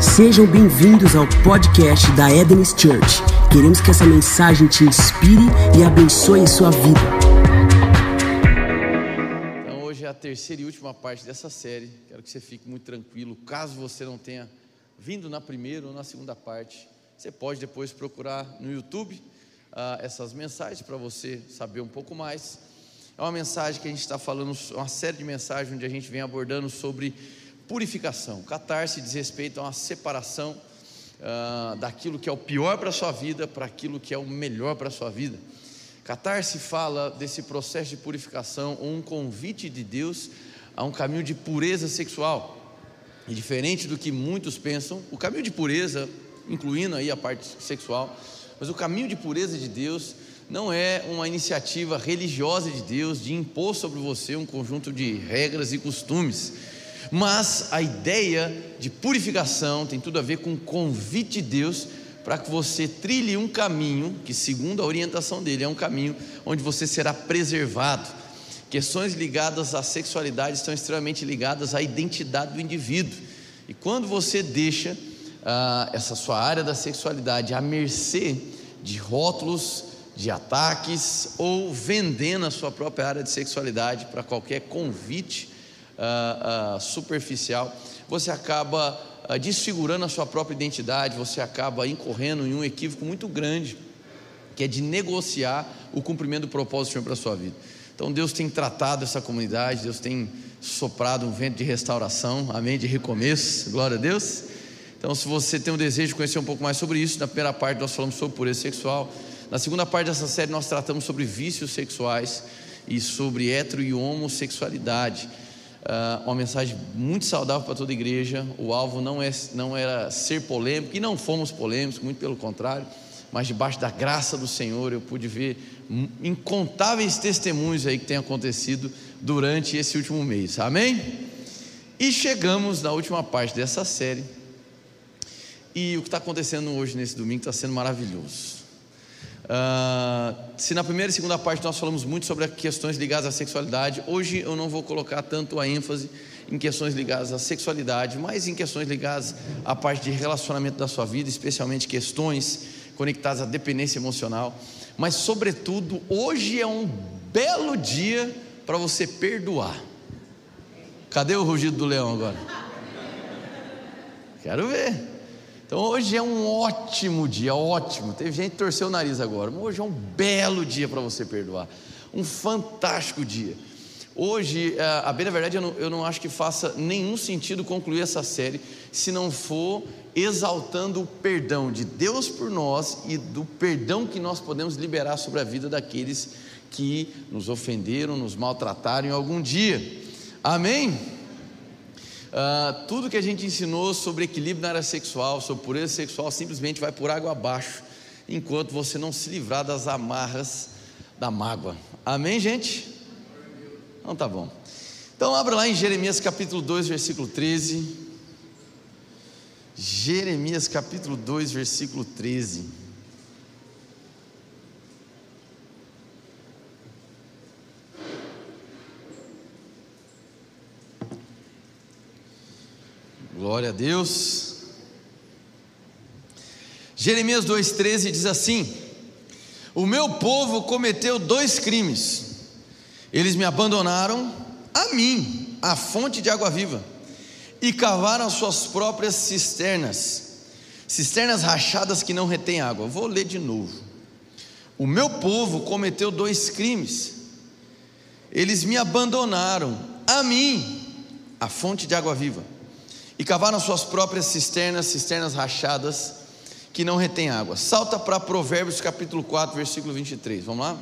Sejam bem-vindos ao podcast da Eden's Church. Queremos que essa mensagem te inspire e abençoe sua vida. Então, hoje é a terceira e última parte dessa série. Quero que você fique muito tranquilo. Caso você não tenha vindo na primeira ou na segunda parte, você pode depois procurar no YouTube uh, essas mensagens para você saber um pouco mais. É uma mensagem que a gente está falando, uma série de mensagens onde a gente vem abordando sobre purificação. Catarse diz respeito a uma separação uh, daquilo que é o pior para a sua vida para aquilo que é o melhor para a sua vida. Catarse fala desse processo de purificação, um convite de Deus a um caminho de pureza sexual. E diferente do que muitos pensam, o caminho de pureza, incluindo aí a parte sexual, mas o caminho de pureza de Deus não é uma iniciativa religiosa de Deus de impor sobre você um conjunto de regras e costumes. Mas a ideia de purificação tem tudo a ver com o convite de Deus para que você trilhe um caminho que, segundo a orientação dele, é um caminho onde você será preservado. Questões ligadas à sexualidade estão extremamente ligadas à identidade do indivíduo. E quando você deixa ah, essa sua área da sexualidade à mercê de rótulos, de ataques ou vendendo a sua própria área de sexualidade para qualquer convite uh, uh, superficial, você acaba uh, desfigurando a sua própria identidade, você acaba incorrendo em um equívoco muito grande, que é de negociar o cumprimento do propósito do Senhor para a sua vida. Então Deus tem tratado essa comunidade, Deus tem soprado um vento de restauração, amém, de recomeço, glória a Deus. Então, se você tem um desejo de conhecer um pouco mais sobre isso, na primeira parte nós falamos sobre pureza sexual, na segunda parte dessa série nós tratamos sobre vícios sexuais e sobre hetero e homossexualidade. Uh, uma mensagem muito saudável para toda a igreja. O alvo não, é, não era ser polêmico, e não fomos polêmicos, muito pelo contrário, mas debaixo da graça do Senhor eu pude ver incontáveis testemunhos aí que têm acontecido durante esse último mês, amém? E chegamos na última parte dessa série, e o que está acontecendo hoje nesse domingo está sendo maravilhoso. Uh, se na primeira e segunda parte nós falamos muito sobre questões ligadas à sexualidade, hoje eu não vou colocar tanto a ênfase em questões ligadas à sexualidade, mas em questões ligadas à parte de relacionamento da sua vida, especialmente questões conectadas à dependência emocional. Mas, sobretudo, hoje é um belo dia para você perdoar. Cadê o rugido do leão agora? Quero ver. Então hoje é um ótimo dia, ótimo. Teve gente que torceu o nariz agora, mas hoje é um belo dia para você perdoar. Um fantástico dia. Hoje, é, a bem na verdade, eu não, eu não acho que faça nenhum sentido concluir essa série se não for exaltando o perdão de Deus por nós e do perdão que nós podemos liberar sobre a vida daqueles que nos ofenderam, nos maltrataram em algum dia. Amém? Uh, tudo que a gente ensinou sobre equilíbrio na área sexual, sobre pureza sexual, simplesmente vai por água abaixo, enquanto você não se livrar das amarras da mágoa. Amém, gente? Então tá bom. Então abra lá em Jeremias capítulo 2, versículo 13. Jeremias capítulo 2, versículo 13. Glória a Deus. Jeremias 2,13 diz assim: O meu povo cometeu dois crimes. Eles me abandonaram a mim, a fonte de água viva, e cavaram suas próprias cisternas, cisternas rachadas que não retêm água. Vou ler de novo. O meu povo cometeu dois crimes. Eles me abandonaram a mim, a fonte de água viva e cavaram suas próprias cisternas, cisternas rachadas, que não retêm água. Salta para Provérbios capítulo 4, versículo 23. Vamos lá?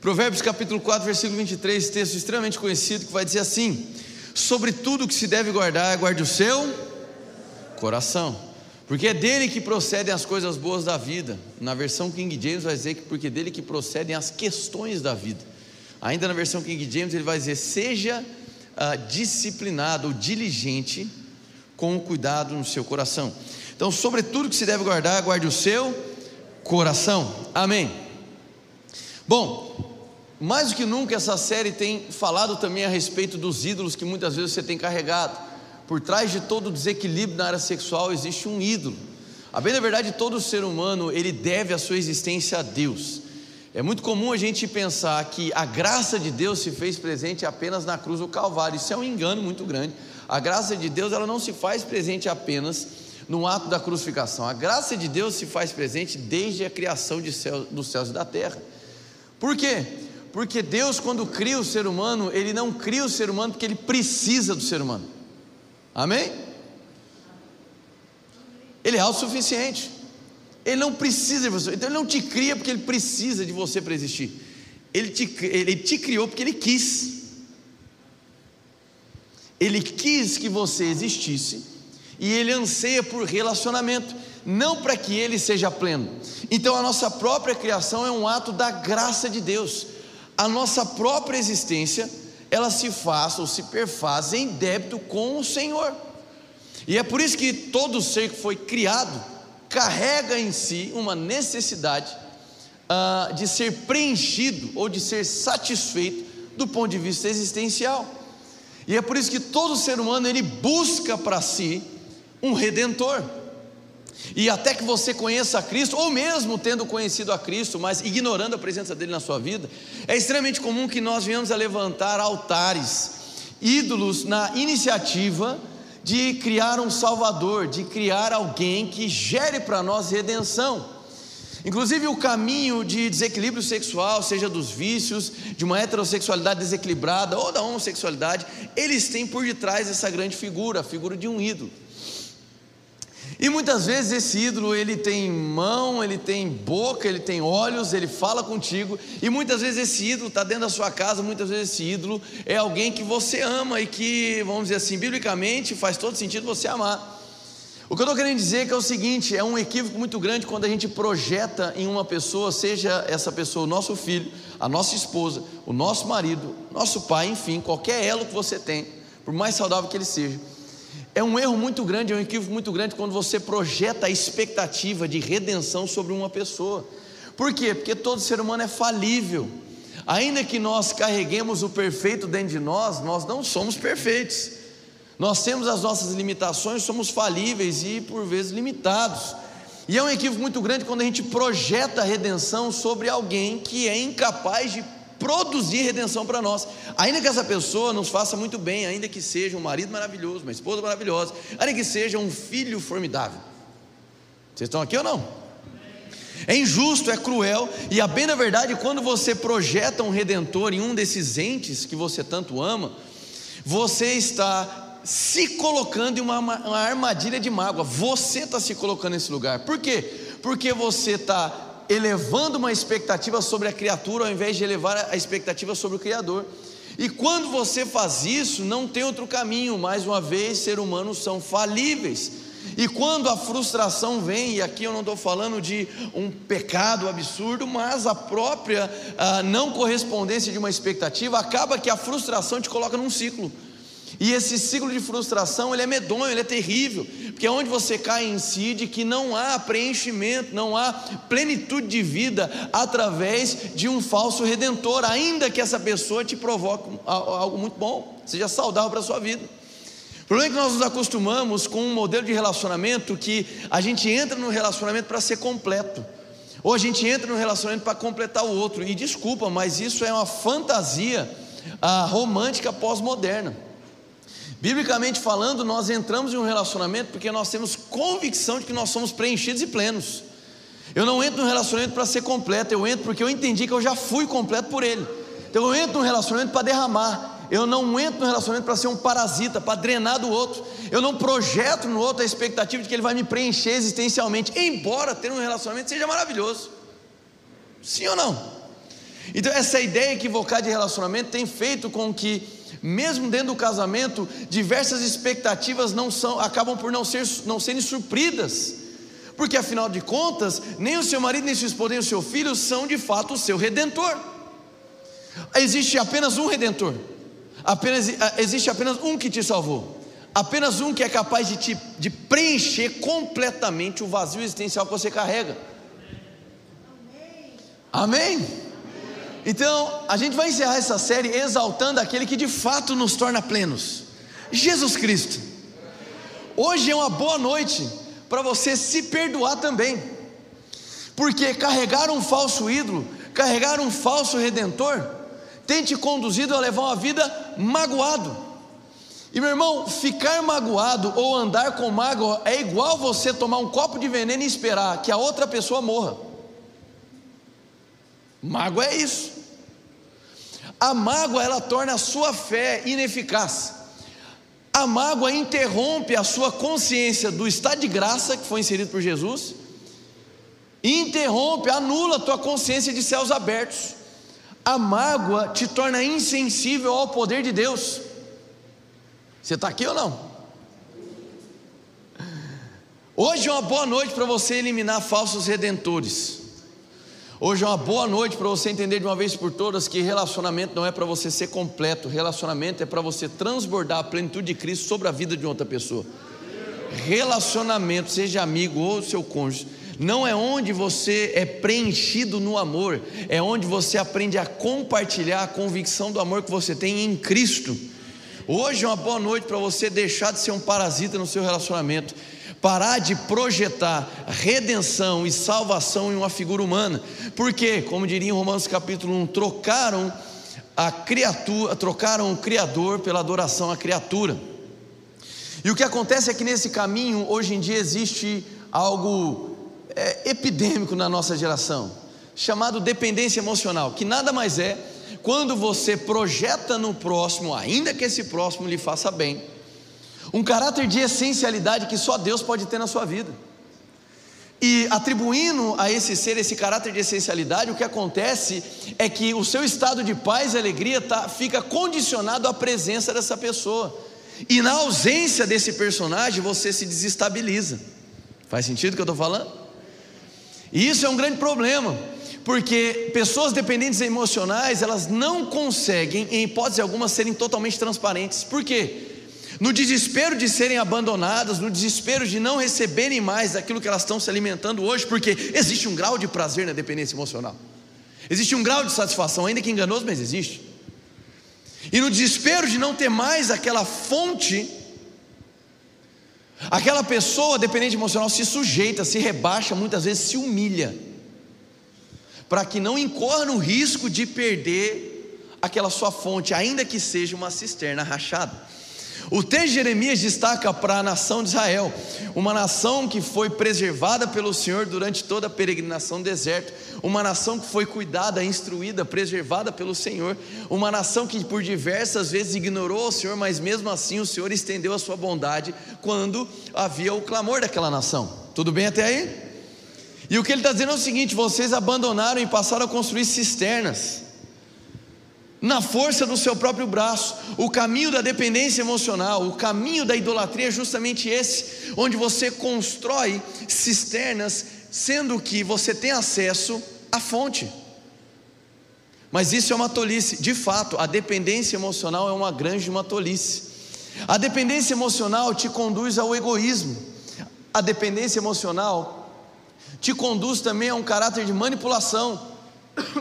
Provérbios capítulo 4, versículo 23, texto extremamente conhecido que vai dizer assim: Sobre tudo que se deve guardar, guarde o seu coração porque é dele que procedem as coisas boas da vida. Na versão King James vai dizer que porque é dele que procedem as questões da vida. Ainda na versão King James ele vai dizer: seja uh, disciplinado ou diligente com o cuidado no seu coração. Então, sobretudo que se deve guardar, guarde o seu coração. Amém. Bom, mais do que nunca essa série tem falado também a respeito dos ídolos que muitas vezes você tem carregado. Por trás de todo desequilíbrio na área sexual existe um ídolo. A bem da verdade, todo ser humano ele deve a sua existência a Deus. É muito comum a gente pensar que a graça de Deus se fez presente apenas na cruz do Calvário. Isso é um engano muito grande. A graça de Deus ela não se faz presente apenas no ato da crucificação. A graça de Deus se faz presente desde a criação de céu, dos céus e da terra. Por quê? Porque Deus, quando cria o ser humano, Ele não cria o ser humano porque Ele precisa do ser humano. Amém? Ele é autossuficiente. Ele não precisa de você. Então Ele não te cria porque Ele precisa de você para existir. Ele te, ele te criou porque Ele quis. Ele quis que você existisse e ele anseia por relacionamento, não para que ele seja pleno. Então a nossa própria criação é um ato da graça de Deus. A nossa própria existência, ela se ou se perfaz em débito com o Senhor. E é por isso que todo ser que foi criado carrega em si uma necessidade uh, de ser preenchido ou de ser satisfeito do ponto de vista existencial. E é por isso que todo ser humano ele busca para si um redentor. E até que você conheça a Cristo, ou mesmo tendo conhecido a Cristo, mas ignorando a presença dele na sua vida, é extremamente comum que nós venhamos a levantar altares, ídolos na iniciativa de criar um Salvador, de criar alguém que gere para nós redenção. Inclusive, o caminho de desequilíbrio sexual, seja dos vícios, de uma heterossexualidade desequilibrada ou da homossexualidade, eles têm por detrás essa grande figura, a figura de um ídolo. E muitas vezes esse ídolo ele tem mão, ele tem boca, ele tem olhos, ele fala contigo, e muitas vezes esse ídolo está dentro da sua casa, muitas vezes esse ídolo é alguém que você ama e que, vamos dizer assim, biblicamente faz todo sentido você amar. O que eu estou querendo dizer é que é o seguinte: é um equívoco muito grande quando a gente projeta em uma pessoa, seja essa pessoa o nosso filho, a nossa esposa, o nosso marido, nosso pai, enfim, qualquer elo que você tem, por mais saudável que ele seja. É um erro muito grande, é um equívoco muito grande quando você projeta a expectativa de redenção sobre uma pessoa. Por quê? Porque todo ser humano é falível. Ainda que nós carreguemos o perfeito dentro de nós, nós não somos perfeitos. Nós temos as nossas limitações, somos falíveis e por vezes limitados. E é um equívoco muito grande quando a gente projeta a redenção sobre alguém que é incapaz de produzir redenção para nós. Ainda que essa pessoa nos faça muito bem, ainda que seja um marido maravilhoso, uma esposa maravilhosa, ainda que seja um filho formidável. Vocês estão aqui ou não? É injusto, é cruel, e a bem da verdade, quando você projeta um redentor em um desses entes que você tanto ama, você está se colocando em uma, uma armadilha de mágoa. Você está se colocando nesse lugar. Por quê? Porque você está elevando uma expectativa sobre a criatura ao invés de elevar a expectativa sobre o Criador. E quando você faz isso, não tem outro caminho. Mais uma vez, seres humanos são falíveis. E quando a frustração vem, e aqui eu não estou falando de um pecado absurdo, mas a própria a ah, não correspondência de uma expectativa, acaba que a frustração te coloca num ciclo. E esse ciclo de frustração, ele é medonho, ele é terrível, porque é onde você cai em si de que não há preenchimento, não há plenitude de vida através de um falso redentor, ainda que essa pessoa te provoque algo muito bom, seja saudável para a sua vida. O problema é que nós nos acostumamos com um modelo de relacionamento que a gente entra no relacionamento para ser completo. Ou a gente entra no relacionamento para completar o outro. E desculpa, mas isso é uma fantasia ah, romântica pós-moderna. Biblicamente falando, nós entramos em um relacionamento porque nós temos convicção de que nós somos preenchidos e plenos. Eu não entro no relacionamento para ser completo, eu entro porque eu entendi que eu já fui completo por ele. Então eu entro no relacionamento para derramar. Eu não entro no relacionamento para ser um parasita, para drenar do outro. Eu não projeto no outro a expectativa de que ele vai me preencher existencialmente, embora ter um relacionamento seja maravilhoso. Sim ou não? Então essa ideia equivocada de relacionamento tem feito com que mesmo dentro do casamento, diversas expectativas não são, acabam por não, ser, não serem supridas, porque afinal de contas, nem o seu marido, nem sua esposa, nem o seu filho são de fato o seu redentor. Existe apenas um redentor, apenas, existe apenas um que te salvou. Apenas um que é capaz de, te, de preencher completamente o vazio existencial que você carrega. Amém? Então, a gente vai encerrar essa série exaltando aquele que de fato nos torna plenos Jesus Cristo. Hoje é uma boa noite para você se perdoar também, porque carregar um falso ídolo, carregar um falso redentor, tem te conduzido a levar uma vida magoado e meu irmão, ficar magoado ou andar com mágoa é igual você tomar um copo de veneno e esperar que a outra pessoa morra. Mágoa é isso. A mágoa ela torna a sua fé ineficaz. A mágoa interrompe a sua consciência do estado de graça que foi inserido por Jesus. Interrompe, anula a tua consciência de céus abertos. A mágoa te torna insensível ao poder de Deus. Você está aqui ou não? Hoje é uma boa noite para você eliminar falsos redentores. Hoje é uma boa noite para você entender de uma vez por todas que relacionamento não é para você ser completo, relacionamento é para você transbordar a plenitude de Cristo sobre a vida de outra pessoa. Relacionamento, seja amigo ou seu cônjuge, não é onde você é preenchido no amor, é onde você aprende a compartilhar a convicção do amor que você tem em Cristo. Hoje é uma boa noite para você deixar de ser um parasita no seu relacionamento, parar de projetar redenção e salvação em uma figura humana, porque, como diria em Romanos capítulo 1, trocaram a criatura, trocaram o Criador pela adoração à criatura. E o que acontece é que nesse caminho, hoje em dia, existe algo é, epidêmico na nossa geração, chamado dependência emocional, que nada mais é quando você projeta no próximo, ainda que esse próximo lhe faça bem, um caráter de essencialidade que só Deus pode ter na sua vida. E atribuindo a esse ser esse caráter de essencialidade, o que acontece é que o seu estado de paz e alegria tá, fica condicionado à presença dessa pessoa. E na ausência desse personagem, você se desestabiliza. Faz sentido o que eu estou falando? E isso é um grande problema, porque pessoas dependentes emocionais, elas não conseguem, em hipótese alguma, serem totalmente transparentes. Por quê? No desespero de serem abandonadas, no desespero de não receberem mais daquilo que elas estão se alimentando hoje, porque existe um grau de prazer na dependência emocional, existe um grau de satisfação, ainda que enganoso, mas existe. E no desespero de não ter mais aquela fonte, aquela pessoa dependente emocional se sujeita, se rebaixa, muitas vezes se humilha para que não incorra no risco de perder aquela sua fonte, ainda que seja uma cisterna rachada. O texto de Jeremias destaca para a nação de Israel, uma nação que foi preservada pelo Senhor durante toda a peregrinação no deserto, uma nação que foi cuidada, instruída, preservada pelo Senhor, uma nação que por diversas vezes ignorou o Senhor, mas mesmo assim o Senhor estendeu a sua bondade quando havia o clamor daquela nação. Tudo bem até aí? E o que ele está dizendo é o seguinte: vocês abandonaram e passaram a construir cisternas, na força do seu próprio braço. O caminho da dependência emocional, o caminho da idolatria é justamente esse, onde você constrói cisternas, sendo que você tem acesso à fonte. Mas isso é uma tolice, de fato, a dependência emocional é uma grande uma tolice. A dependência emocional te conduz ao egoísmo. A dependência emocional te conduz também a um caráter de manipulação,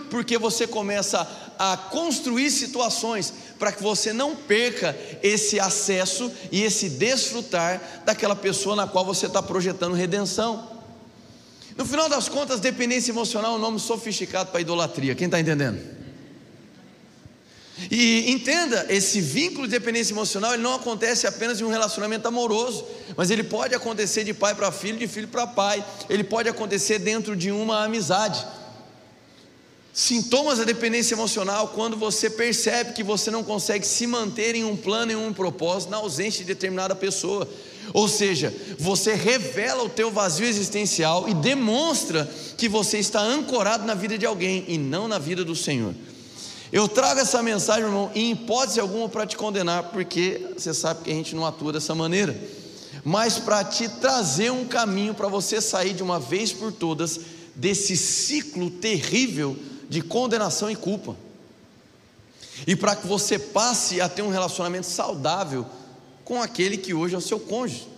porque você começa a construir situações para que você não perca esse acesso e esse desfrutar daquela pessoa na qual você está projetando redenção. No final das contas, dependência emocional é um nome sofisticado para idolatria. Quem está entendendo? E entenda, esse vínculo de dependência emocional ele não acontece apenas em um relacionamento amoroso, mas ele pode acontecer de pai para filho, de filho para pai, ele pode acontecer dentro de uma amizade. Sintomas da dependência emocional quando você percebe que você não consegue se manter em um plano e um propósito na ausência de determinada pessoa. Ou seja, você revela o teu vazio existencial e demonstra que você está ancorado na vida de alguém e não na vida do Senhor. Eu trago essa mensagem, irmão, em hipótese alguma para te condenar, porque você sabe que a gente não atua dessa maneira, mas para te trazer um caminho para você sair de uma vez por todas desse ciclo terrível de condenação e culpa. E para que você passe a ter um relacionamento saudável com aquele que hoje é o seu cônjuge.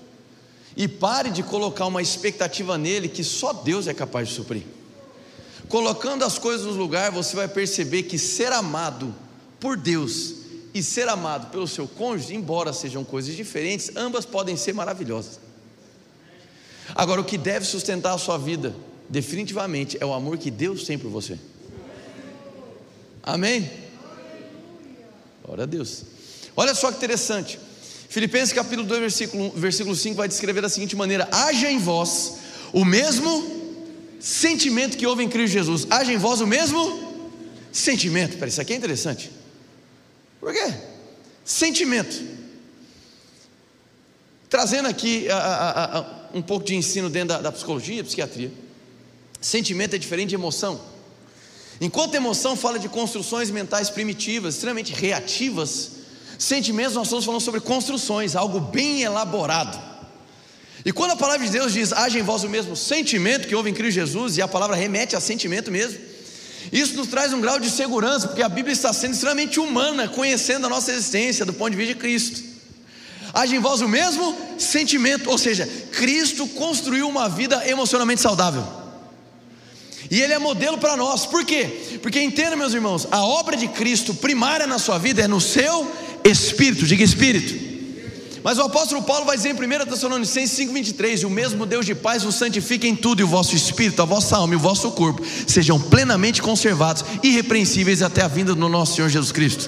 E pare de colocar uma expectativa nele que só Deus é capaz de suprir. Colocando as coisas no lugar, você vai perceber que ser amado por Deus e ser amado pelo seu cônjuge, embora sejam coisas diferentes, ambas podem ser maravilhosas. Agora, o que deve sustentar a sua vida, definitivamente, é o amor que Deus tem por você. Amém? Glória a Deus. Olha só que interessante. Filipenses capítulo 2, versículo, versículo 5 vai descrever da seguinte maneira: haja em vós o mesmo sentimento que houve em Cristo Jesus. Haja em vós o mesmo sentimento. Peraí, isso aqui é interessante. Por quê? Sentimento. Trazendo aqui a, a, a, um pouco de ensino dentro da, da psicologia, psiquiatria. Sentimento é diferente de emoção. Enquanto emoção fala de construções mentais primitivas, extremamente reativas, Sentimentos, nós estamos falando sobre construções, algo bem elaborado. E quando a palavra de Deus diz, haja em vós o mesmo sentimento que houve em Cristo Jesus, e a palavra remete a sentimento mesmo, isso nos traz um grau de segurança, porque a Bíblia está sendo extremamente humana, conhecendo a nossa existência do ponto de vista de Cristo. Haja em vós o mesmo sentimento, ou seja, Cristo construiu uma vida emocionalmente saudável. E Ele é modelo para nós, por quê? Porque entenda, meus irmãos, a obra de Cristo primária na sua vida é no seu Espírito, diga Espírito. Mas o apóstolo Paulo vai dizer em 1 Tessalonicenses 5,23: E o mesmo Deus de paz vos santifique em tudo, e o vosso espírito, a vossa alma e o vosso corpo sejam plenamente conservados, irrepreensíveis até a vinda do nosso Senhor Jesus Cristo.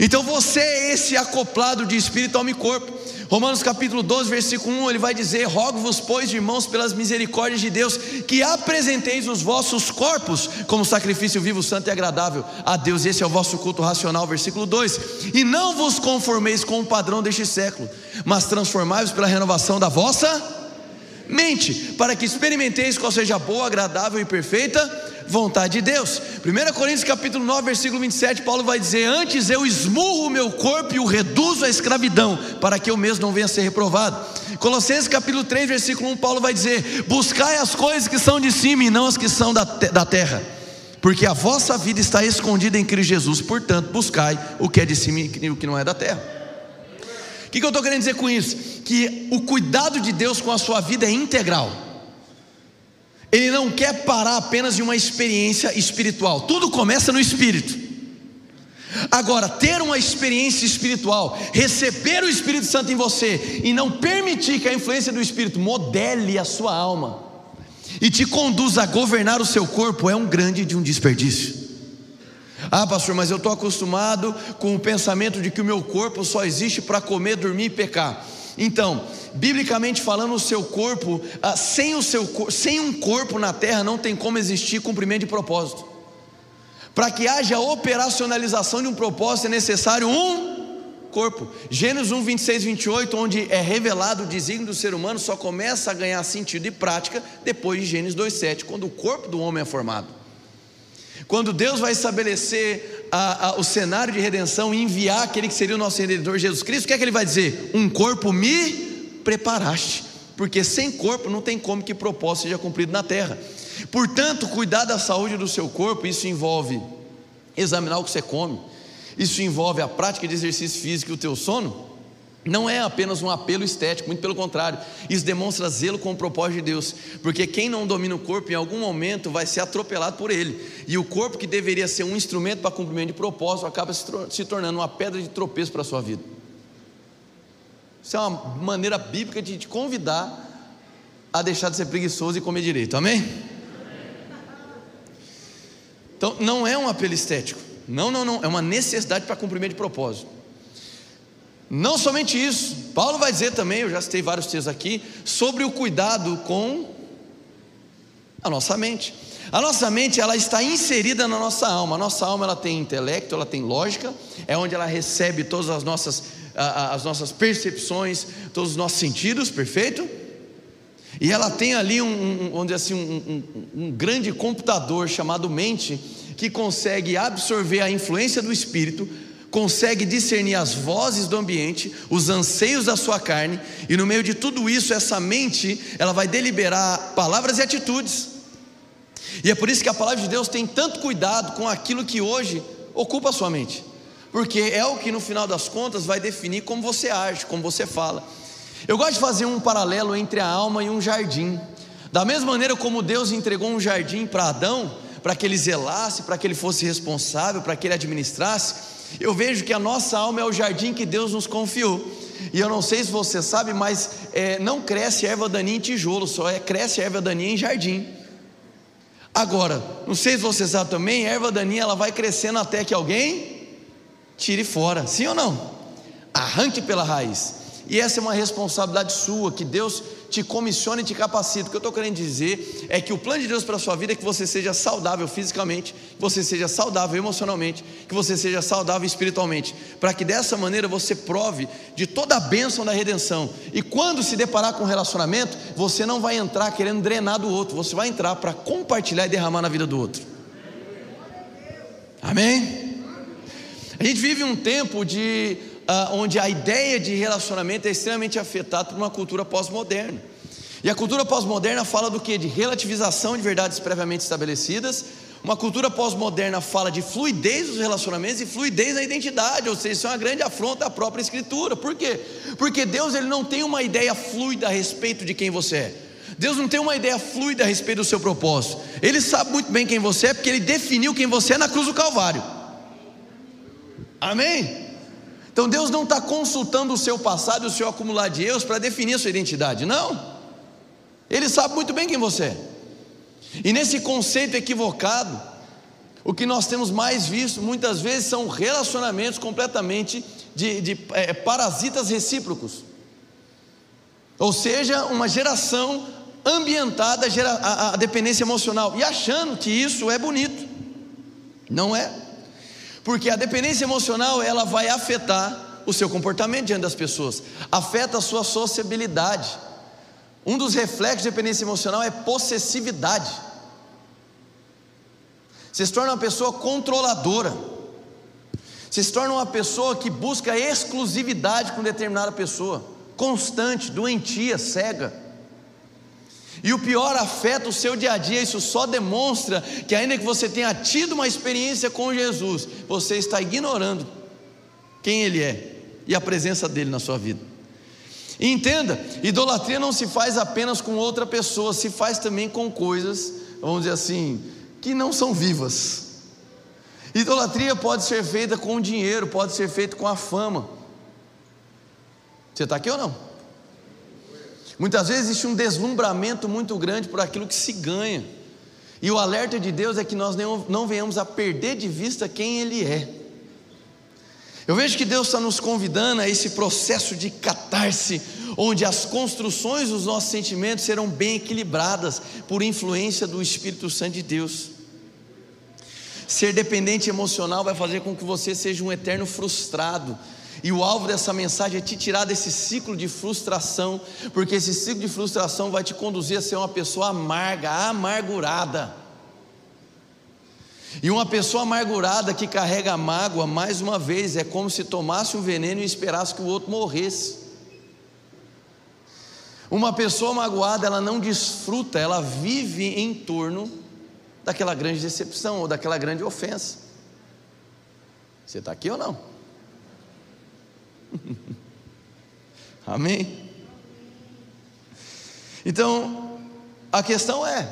Então você é esse acoplado de espírito, alma e corpo. Romanos capítulo 12, versículo 1, ele vai dizer: Rogo-vos, pois, irmãos, pelas misericórdias de Deus, que apresenteis os vossos corpos como sacrifício vivo, santo e agradável a Deus. Esse é o vosso culto racional, versículo 2. E não vos conformeis com o padrão deste século, mas transformai-vos pela renovação da vossa mente, para que experimenteis qual seja boa, agradável e perfeita vontade de Deus. 1 Coríntios capítulo 9, versículo 27, Paulo vai dizer: Antes eu esmurro o meu corpo e o reduzo à escravidão, para que eu mesmo não venha a ser reprovado. Colossenses capítulo 3, versículo 1, Paulo vai dizer: Buscai as coisas que são de cima e não as que são da, da terra, porque a vossa vida está escondida em Cristo Jesus, portanto, buscai o que é de cima e o que não é da terra. O que, que eu estou querendo dizer com isso? Que o cuidado de Deus com a sua vida é integral. Ele não quer parar apenas em uma experiência espiritual. Tudo começa no espírito. Agora, ter uma experiência espiritual, receber o Espírito Santo em você e não permitir que a influência do Espírito modele a sua alma e te conduza a governar o seu corpo é um grande de um desperdício. Ah, pastor, mas eu estou acostumado com o pensamento de que o meu corpo só existe para comer, dormir e pecar. Então, biblicamente falando, o seu corpo, ah, sem, o seu, sem um corpo na terra, não tem como existir cumprimento de propósito. Para que haja operacionalização de um propósito, é necessário um corpo. Gênesis 1, 26, 28, onde é revelado o desígnio do ser humano, só começa a ganhar sentido e prática depois de Gênesis 2, 7, quando o corpo do homem é formado. Quando Deus vai estabelecer a, a, o cenário de redenção e enviar aquele que seria o nosso redentor Jesus Cristo, o que é que ele vai dizer? Um corpo me preparaste, porque sem corpo não tem como que propósito seja cumprido na terra. Portanto, cuidar da saúde do seu corpo, isso envolve examinar o que você come, isso envolve a prática de exercício físico e o teu sono. Não é apenas um apelo estético, muito pelo contrário, isso demonstra zelo com o propósito de Deus, porque quem não domina o corpo em algum momento vai ser atropelado por ele, e o corpo que deveria ser um instrumento para cumprimento de propósito acaba se tornando uma pedra de tropeço para a sua vida. Isso é uma maneira bíblica de te convidar a deixar de ser preguiçoso e comer direito, amém? Então, não é um apelo estético, não, não, não, é uma necessidade para cumprimento de propósito. Não somente isso, Paulo vai dizer também, eu já citei vários textos aqui, sobre o cuidado com a nossa mente. A nossa mente ela está inserida na nossa alma. A nossa alma ela tem intelecto, ela tem lógica, é onde ela recebe todas as nossas as nossas percepções, todos os nossos sentidos, perfeito? E ela tem ali um, um, dizer assim, um, um, um grande computador chamado mente, que consegue absorver a influência do espírito, consegue discernir as vozes do ambiente, os anseios da sua carne, e no meio de tudo isso, essa mente, ela vai deliberar palavras e atitudes. E é por isso que a palavra de Deus tem tanto cuidado com aquilo que hoje ocupa a sua mente. porque é o que no final das contas vai definir como você age, como você fala. Eu gosto de fazer um paralelo entre a alma e um jardim. Da mesma maneira como Deus entregou um jardim para Adão, para que ele zelasse, para que ele fosse responsável, para que ele administrasse, eu vejo que a nossa alma é o jardim que Deus nos confiou. E eu não sei se você sabe, mas é, não cresce erva daninha em tijolo, só é, cresce erva daninha em jardim. Agora, não sei se você sabe também, erva daninha ela vai crescendo até que alguém tire fora, sim ou não? Arranque pela raiz. E essa é uma responsabilidade sua, que Deus te comissiona e te capacita. O que eu estou querendo dizer é que o plano de Deus para a sua vida é que você seja saudável fisicamente, que você seja saudável emocionalmente, que você seja saudável espiritualmente, para que dessa maneira você prove de toda a bênção da redenção. E quando se deparar com um relacionamento, você não vai entrar querendo drenar do outro, você vai entrar para compartilhar e derramar na vida do outro. Amém? A gente vive um tempo de uh, onde a ideia de relacionamento é extremamente afetada por uma cultura pós-moderna. E a cultura pós-moderna fala do que? De relativização de verdades previamente estabelecidas. Uma cultura pós-moderna fala de fluidez dos relacionamentos e fluidez na identidade, ou seja, isso é uma grande afronta à própria escritura. Por quê? Porque Deus ele não tem uma ideia fluida a respeito de quem você é. Deus não tem uma ideia fluida a respeito do seu propósito. Ele sabe muito bem quem você é, porque ele definiu quem você é na cruz do Calvário. Amém? Então Deus não está consultando o seu passado e o seu acumular de erros para definir a sua identidade, não. Ele sabe muito bem quem você é. E nesse conceito equivocado, o que nós temos mais visto muitas vezes são relacionamentos completamente de, de é, parasitas recíprocos. Ou seja, uma geração ambientada à dependência emocional e achando que isso é bonito. Não é. Porque a dependência emocional, ela vai afetar o seu comportamento diante das pessoas, afeta a sua sociabilidade. Um dos reflexos de dependência emocional é possessividade. Você se torna uma pessoa controladora. Você se torna uma pessoa que busca exclusividade com determinada pessoa, constante, doentia, cega. E o pior afeta o seu dia a dia, isso só demonstra que, ainda que você tenha tido uma experiência com Jesus, você está ignorando quem Ele é e a presença dele na sua vida. E entenda: idolatria não se faz apenas com outra pessoa, se faz também com coisas, vamos dizer assim, que não são vivas. Idolatria pode ser feita com dinheiro, pode ser feita com a fama. Você está aqui ou não? Muitas vezes existe um deslumbramento muito grande por aquilo que se ganha. E o alerta de Deus é que nós não, venhamos a perder de vista quem Ele é. Eu vejo que Deus está nos convidando a esse processo de catarse, onde as construções dos nossos sentimentos serão bem equilibradas por influência do Espírito Santo de Deus. Ser dependente emocional vai fazer com que você seja um eterno frustrado, e o alvo dessa mensagem é te tirar desse ciclo de frustração, porque esse ciclo de frustração vai te conduzir a ser uma pessoa amarga, amargurada. E uma pessoa amargurada que carrega mágoa, mais uma vez, é como se tomasse um veneno e esperasse que o outro morresse. Uma pessoa magoada, ela não desfruta, ela vive em torno daquela grande decepção ou daquela grande ofensa. Você está aqui ou não? Amém? Então, a questão é: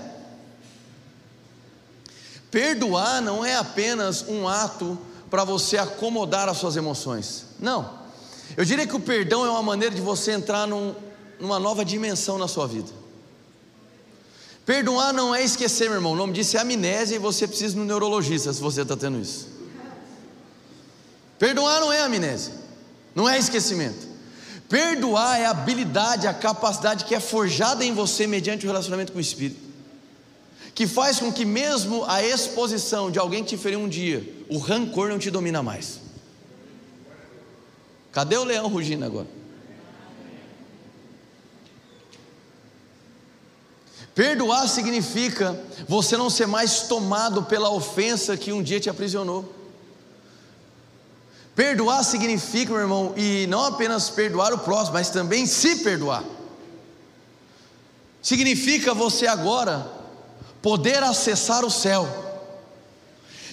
perdoar não é apenas um ato para você acomodar as suas emoções. Não. Eu diria que o perdão é uma maneira de você entrar num, numa nova dimensão na sua vida. Perdoar não é esquecer, meu irmão. O nome disso é amnésia e você precisa ir no neurologista se você está tendo isso. Perdoar não é amnésia não é esquecimento. Perdoar é a habilidade, a capacidade que é forjada em você mediante o relacionamento com o Espírito, que faz com que, mesmo a exposição de alguém que te feriu um dia, o rancor não te domina mais. Cadê o leão rugindo agora? Perdoar significa você não ser mais tomado pela ofensa que um dia te aprisionou. Perdoar significa, meu irmão, e não apenas perdoar o próximo, mas também se perdoar. Significa você agora poder acessar o céu.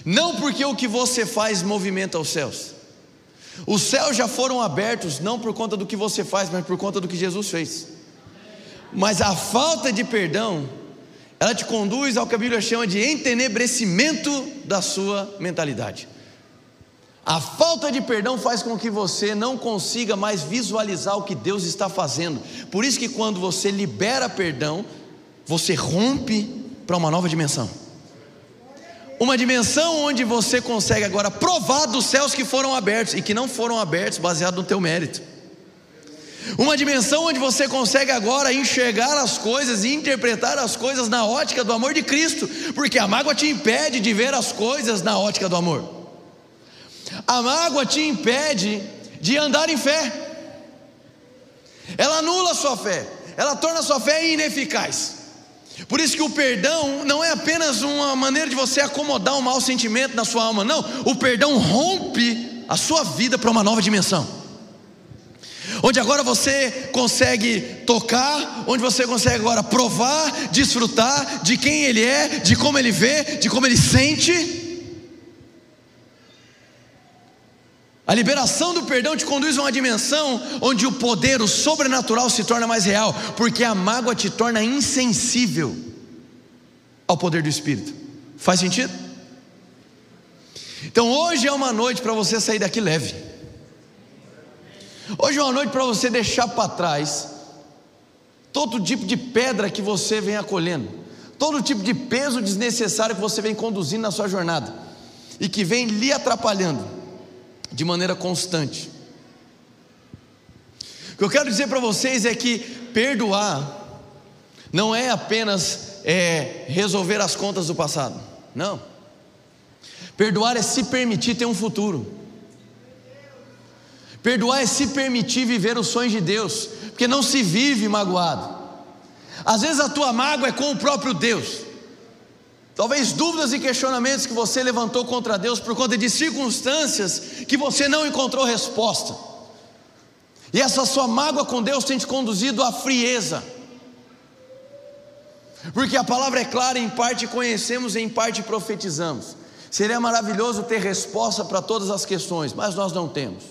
Não porque o que você faz movimenta os céus, Os céus já foram abertos, não por conta do que você faz, mas por conta do que Jesus fez. Mas a falta de perdão, ela te conduz ao que a Bíblia chama de entenebrecimento da sua mentalidade. A falta de perdão faz com que você não consiga mais visualizar o que Deus está fazendo. Por isso que quando você libera perdão, você rompe para uma nova dimensão. Uma dimensão onde você consegue agora provar dos céus que foram abertos e que não foram abertos baseado no teu mérito. Uma dimensão onde você consegue agora enxergar as coisas e interpretar as coisas na ótica do amor de Cristo, porque a mágoa te impede de ver as coisas na ótica do amor. A mágoa te impede de andar em fé. Ela anula a sua fé, ela torna a sua fé ineficaz. Por isso que o perdão não é apenas uma maneira de você acomodar um mau sentimento na sua alma, não. O perdão rompe a sua vida para uma nova dimensão. Onde agora você consegue tocar, onde você consegue agora provar, desfrutar de quem ele é, de como ele vê, de como ele sente. A liberação do perdão te conduz a uma dimensão onde o poder, o sobrenatural se torna mais real, porque a mágoa te torna insensível ao poder do Espírito. Faz sentido? Então hoje é uma noite para você sair daqui leve. Hoje é uma noite para você deixar para trás todo tipo de pedra que você vem acolhendo, todo tipo de peso desnecessário que você vem conduzindo na sua jornada e que vem lhe atrapalhando de maneira constante. O que eu quero dizer para vocês é que perdoar não é apenas é, resolver as contas do passado, não. Perdoar é se permitir ter um futuro. Perdoar é se permitir viver os sonhos de Deus, porque não se vive magoado. Às vezes a tua mágoa é com o próprio Deus. Talvez dúvidas e questionamentos que você levantou contra Deus por conta de circunstâncias que você não encontrou resposta. E essa sua mágoa com Deus tem te conduzido à frieza. Porque a palavra é clara, em parte conhecemos em parte profetizamos. Seria maravilhoso ter resposta para todas as questões, mas nós não temos.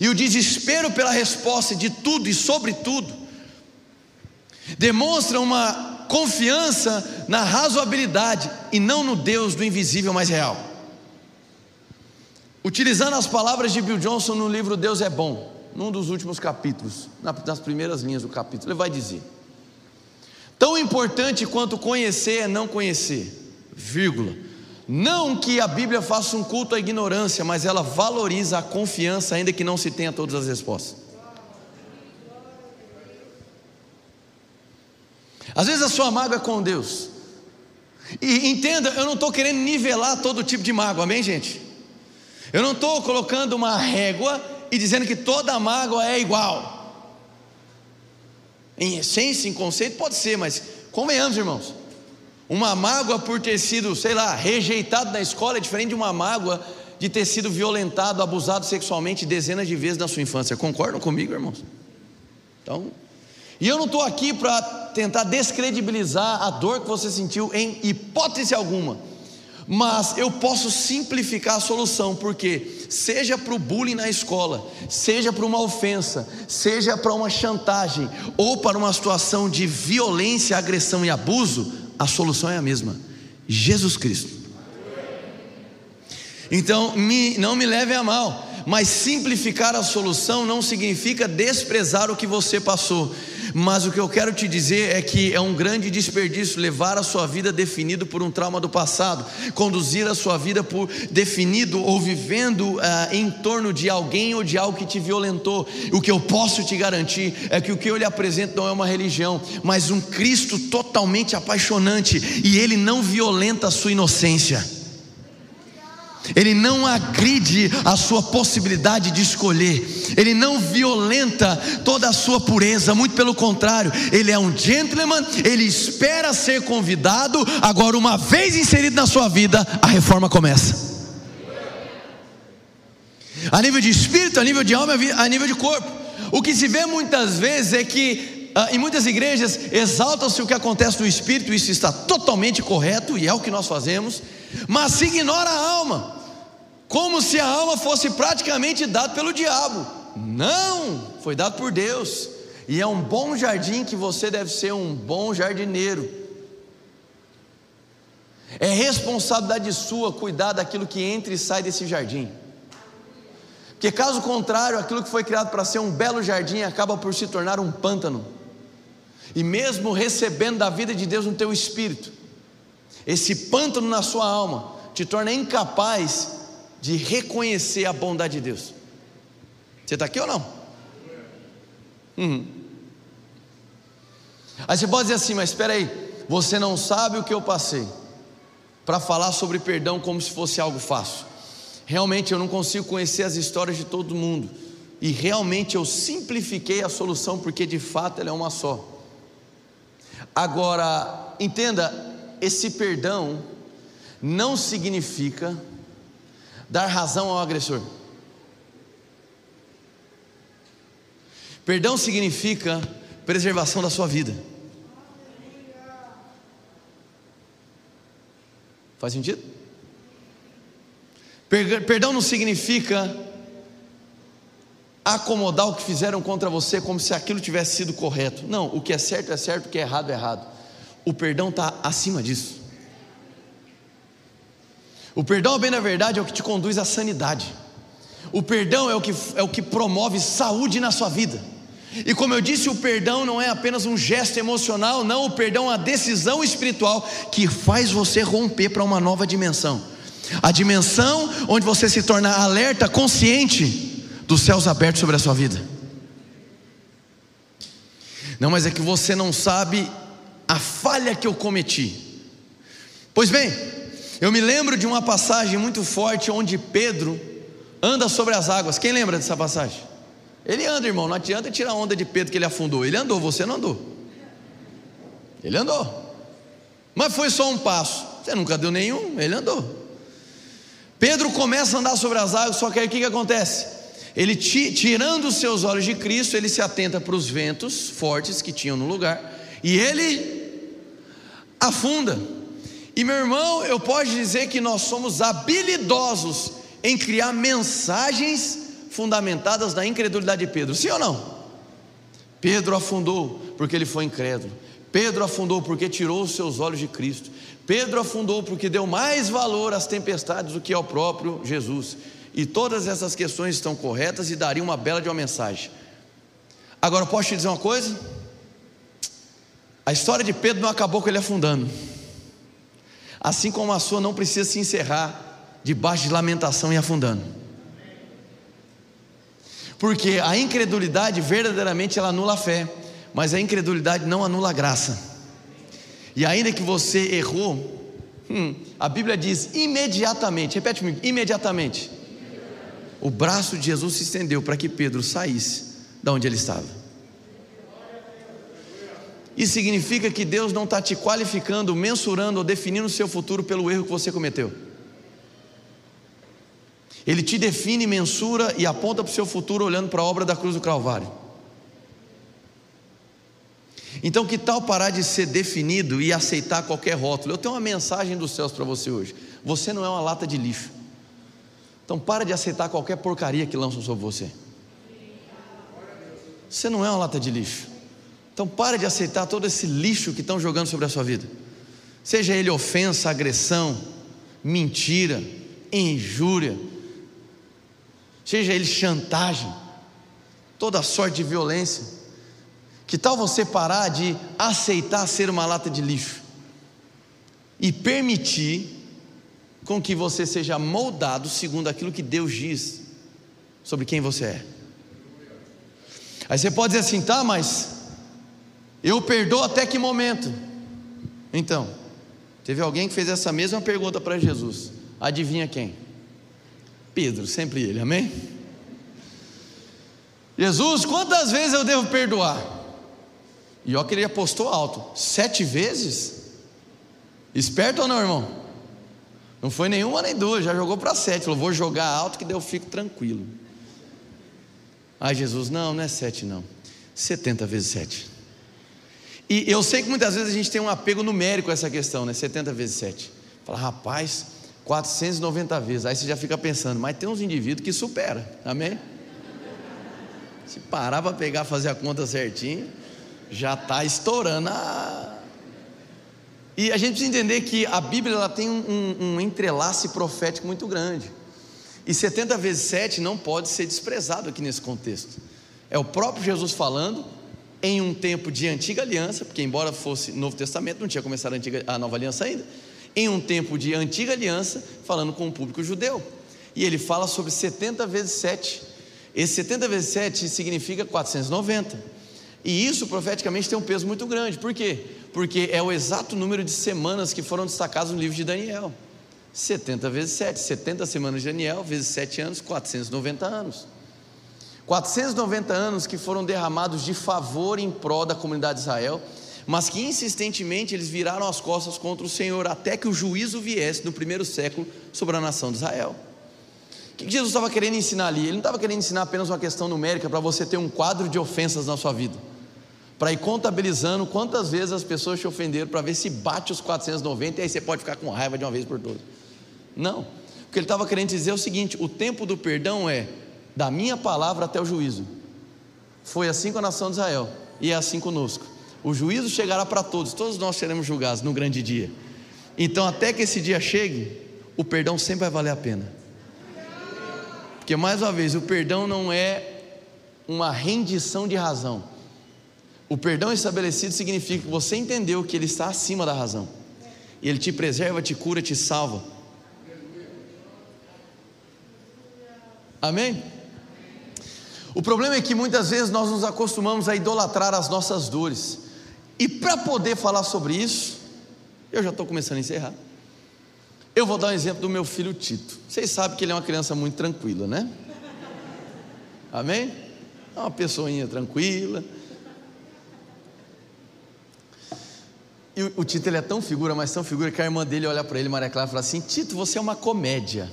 E o desespero pela resposta de tudo e sobre tudo demonstra uma confiança na razoabilidade e não no Deus do invisível mais real. Utilizando as palavras de Bill Johnson no livro Deus é Bom, num dos últimos capítulos, nas primeiras linhas do capítulo, ele vai dizer: Tão importante quanto conhecer é não conhecer, vírgula. Não que a Bíblia faça um culto à ignorância, mas ela valoriza a confiança, ainda que não se tenha todas as respostas. Às vezes a sua mágoa é com Deus. E entenda, eu não estou querendo nivelar todo tipo de mágoa, amém, gente? Eu não estou colocando uma régua e dizendo que toda mágoa é igual. Em essência, em conceito, pode ser, mas convenhamos, irmãos. Uma mágoa por ter sido, sei lá, rejeitado na escola é diferente de uma mágoa de ter sido violentado, abusado sexualmente dezenas de vezes na sua infância. Concordam comigo, irmãos? Então, e eu não estou aqui para tentar descredibilizar a dor que você sentiu em hipótese alguma, mas eu posso simplificar a solução, porque seja para o bullying na escola, seja para uma ofensa, seja para uma chantagem, ou para uma situação de violência, agressão e abuso, a solução é a mesma: Jesus Cristo. Então, me, não me leve a mal, mas simplificar a solução não significa desprezar o que você passou mas o que eu quero te dizer é que é um grande desperdício levar a sua vida definido por um trauma do passado, conduzir a sua vida por definido ou vivendo uh, em torno de alguém ou de algo que te violentou. O que eu posso te garantir é que o que eu lhe apresento não é uma religião, mas um Cristo totalmente apaixonante e ele não violenta a sua inocência. Ele não agride a sua possibilidade de escolher, ele não violenta toda a sua pureza, muito pelo contrário, ele é um gentleman, ele espera ser convidado, agora, uma vez inserido na sua vida, a reforma começa. A nível de espírito, a nível de alma, a nível de corpo. O que se vê muitas vezes é que ah, em muitas igrejas exalta-se o que acontece no espírito, isso está totalmente correto e é o que nós fazemos, mas se ignora a alma. Como se a alma fosse praticamente dada pelo diabo. Não, foi dado por Deus. E é um bom jardim que você deve ser um bom jardineiro. É responsabilidade sua cuidar daquilo que entra e sai desse jardim. Porque caso contrário, aquilo que foi criado para ser um belo jardim acaba por se tornar um pântano. E mesmo recebendo da vida de Deus no teu espírito, esse pântano na sua alma te torna incapaz de reconhecer a bondade de Deus. Você está aqui ou não? Uhum. Aí você pode dizer assim, mas espera aí, você não sabe o que eu passei para falar sobre perdão como se fosse algo fácil. Realmente eu não consigo conhecer as histórias de todo mundo. E realmente eu simplifiquei a solução porque de fato ela é uma só. Agora, entenda, esse perdão não significa dar razão ao agressor. Perdão significa preservação da sua vida. Faz sentido? Perdão não significa acomodar o que fizeram contra você como se aquilo tivesse sido correto. Não, o que é certo é certo, o que é errado é errado. O perdão está acima disso. O perdão, bem na verdade, é o que te conduz à sanidade. O perdão é o que, é o que promove saúde na sua vida. E como eu disse, o perdão não é apenas um gesto emocional, não, o perdão é uma decisão espiritual que faz você romper para uma nova dimensão. A dimensão onde você se torna alerta, consciente dos céus abertos sobre a sua vida. Não, mas é que você não sabe a falha que eu cometi. Pois bem, eu me lembro de uma passagem muito forte onde Pedro anda sobre as águas. Quem lembra dessa passagem? Ele anda, irmão, não adianta tirar onda de Pedro que ele afundou. Ele andou, você não andou. Ele andou. Mas foi só um passo. Você nunca deu nenhum, ele andou. Pedro começa a andar sobre as águas, só que aí o que, que acontece? Ele, tirando os seus olhos de Cristo, ele se atenta para os ventos fortes que tinham no lugar, e ele afunda. E meu irmão, eu posso dizer que nós somos habilidosos em criar mensagens fundamentadas na incredulidade de Pedro, sim ou não? Pedro afundou porque ele foi incrédulo. Pedro afundou porque tirou os seus olhos de Cristo. Pedro afundou porque deu mais valor às tempestades do que ao próprio Jesus. E todas essas questões estão corretas e dariam uma bela de uma mensagem. Agora, posso te dizer uma coisa? A história de Pedro não acabou com ele afundando. Assim como a sua não precisa se encerrar debaixo de lamentação e afundando. Porque a incredulidade verdadeiramente ela anula a fé, mas a incredulidade não anula a graça. E ainda que você errou, hum, a Bíblia diz imediatamente, repete comigo, imediatamente. O braço de Jesus se estendeu para que Pedro saísse da onde ele estava. Isso significa que Deus não está te qualificando, mensurando ou definindo o seu futuro pelo erro que você cometeu. Ele te define, mensura e aponta para o seu futuro olhando para a obra da cruz do Calvário. Então, que tal parar de ser definido e aceitar qualquer rótulo? Eu tenho uma mensagem dos céus para você hoje. Você não é uma lata de lixo. Então, para de aceitar qualquer porcaria que lançam sobre você. Você não é uma lata de lixo. Então, para de aceitar todo esse lixo que estão jogando sobre a sua vida. Seja ele ofensa, agressão, mentira, injúria, seja ele chantagem, toda sorte de violência. Que tal você parar de aceitar ser uma lata de lixo e permitir com que você seja moldado segundo aquilo que Deus diz sobre quem você é? Aí você pode dizer assim, tá, mas eu perdoo até que momento? Então, teve alguém que fez essa mesma pergunta para Jesus. Adivinha quem? Pedro, sempre ele, amém? Jesus, quantas vezes eu devo perdoar? E ó que ele apostou alto, sete vezes? Esperto ou não, irmão? Não foi nenhuma nem duas, já jogou para sete. Falou, vou jogar alto que daí eu fico tranquilo. Aí Jesus, não, não é sete não. Setenta vezes sete. E eu sei que muitas vezes a gente tem um apego numérico a essa questão, né? Setenta vezes sete. Fala, rapaz, 490 vezes. Aí você já fica pensando, mas tem uns indivíduos que supera, amém? Se parar para pegar, fazer a conta certinho, já está estourando a. E a gente precisa entender que a Bíblia ela tem um, um entrelace profético muito grande. E 70 vezes 7 não pode ser desprezado aqui nesse contexto. É o próprio Jesus falando em um tempo de antiga aliança, porque embora fosse Novo Testamento, não tinha começado a, antiga, a nova aliança ainda, em um tempo de antiga aliança, falando com o público judeu. E ele fala sobre 70 vezes 7. Esse 70 vezes 7 significa 490. E isso profeticamente tem um peso muito grande. Por quê? Porque é o exato número de semanas que foram destacadas no livro de Daniel. 70 vezes 7, 70 semanas de Daniel, vezes 7 anos, 490 anos. 490 anos que foram derramados de favor em prol da comunidade de Israel, mas que insistentemente eles viraram as costas contra o Senhor, até que o juízo viesse no primeiro século sobre a nação de Israel. O que Jesus estava querendo ensinar ali? Ele não estava querendo ensinar apenas uma questão numérica para você ter um quadro de ofensas na sua vida, para ir contabilizando quantas vezes as pessoas te ofenderam, para ver se bate os 490 e aí você pode ficar com raiva de uma vez por todas. Não, o que ele estava querendo dizer é o seguinte: o tempo do perdão é da minha palavra até o juízo. Foi assim com a nação de Israel e é assim conosco. O juízo chegará para todos, todos nós seremos julgados no grande dia. Então, até que esse dia chegue, o perdão sempre vai valer a pena. Porque, mais uma vez, o perdão não é uma rendição de razão. O perdão estabelecido significa que você entendeu que ele está acima da razão. E ele te preserva, te cura, te salva. Amém? O problema é que muitas vezes nós nos acostumamos a idolatrar as nossas dores. E para poder falar sobre isso, eu já estou começando a encerrar. Eu vou dar um exemplo do meu filho Tito. Vocês sabem que ele é uma criança muito tranquila, né? Amém? É uma pessoinha tranquila. E o, Tito ele é tão figura, mas tão figura que a irmã dele olha para ele, Maria Clara, e fala assim: Tito, você é uma comédia.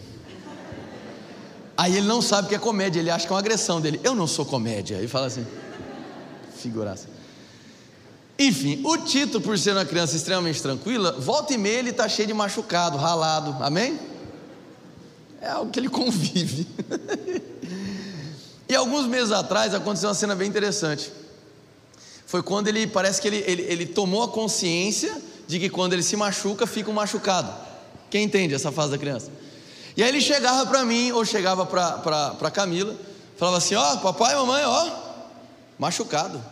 Aí ele não sabe que é comédia, ele acha que é uma agressão dele. Eu não sou comédia. E fala assim: figuraça. Enfim, o Tito, por ser uma criança extremamente tranquila, volta e meia ele está cheio de machucado, ralado, amém? É algo que ele convive. e alguns meses atrás aconteceu uma cena bem interessante. Foi quando ele, parece que ele, ele, ele tomou a consciência de que quando ele se machuca, fica um machucado. Quem entende essa fase da criança? E aí ele chegava para mim, ou chegava para Camila, falava assim: Ó, oh, papai mamãe, ó, machucado.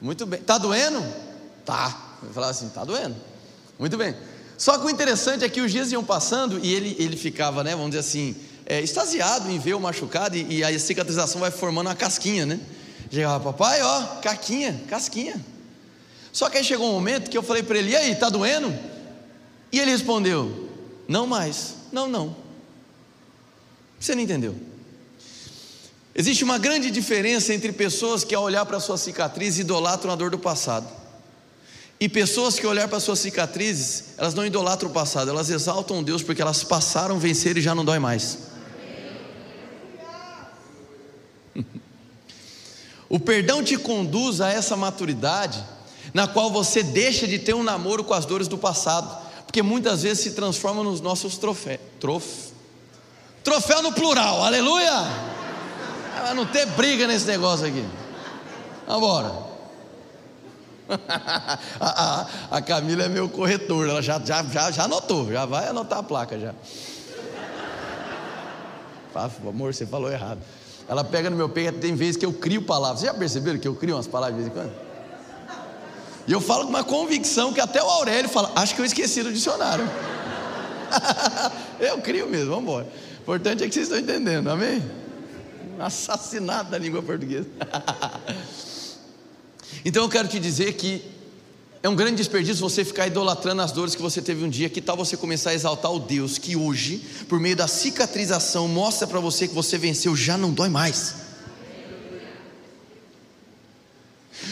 Muito bem. Tá doendo? Tá. Eu falava assim: tá doendo. Muito bem. Só que o interessante é que os dias iam passando e ele, ele ficava, né, vamos dizer assim, é, extasiado em ver o machucado e, e a cicatrização vai formando uma casquinha, né? Chegava, papai, ó, casquinha, casquinha. Só que aí chegou um momento que eu falei para ele: e aí, tá doendo? E ele respondeu: não mais. Não, não. Você não entendeu. Existe uma grande diferença entre pessoas que, ao olhar para sua cicatriz, idolatram a dor do passado, e pessoas que, ao olhar para as suas cicatrizes, elas não idolatram o passado, elas exaltam Deus porque elas passaram, venceram e já não dói mais. o perdão te conduz a essa maturidade, na qual você deixa de ter um namoro com as dores do passado, porque muitas vezes se transformam nos nossos troféus. Trof... Troféu no plural, aleluia! Vai não ter briga nesse negócio aqui. Vambora. a, a, a, Camila é meu corretor, ela já, já, já, já anotou, já vai anotar a placa já. Amor, você falou errado. Ela pega no meu peito, tem vezes que eu crio palavras. Vocês já perceberam que eu crio umas palavras de vez em quando? E eu falo com uma convicção que até o Aurélio fala: Acho que eu esqueci do dicionário. eu crio mesmo, vamos embora. O importante é que vocês estão entendendo, amém? Assassinato da língua portuguesa. então eu quero te dizer que é um grande desperdício você ficar idolatrando as dores que você teve um dia. Que tal você começar a exaltar o Deus que hoje, por meio da cicatrização, mostra para você que você venceu, já não dói mais.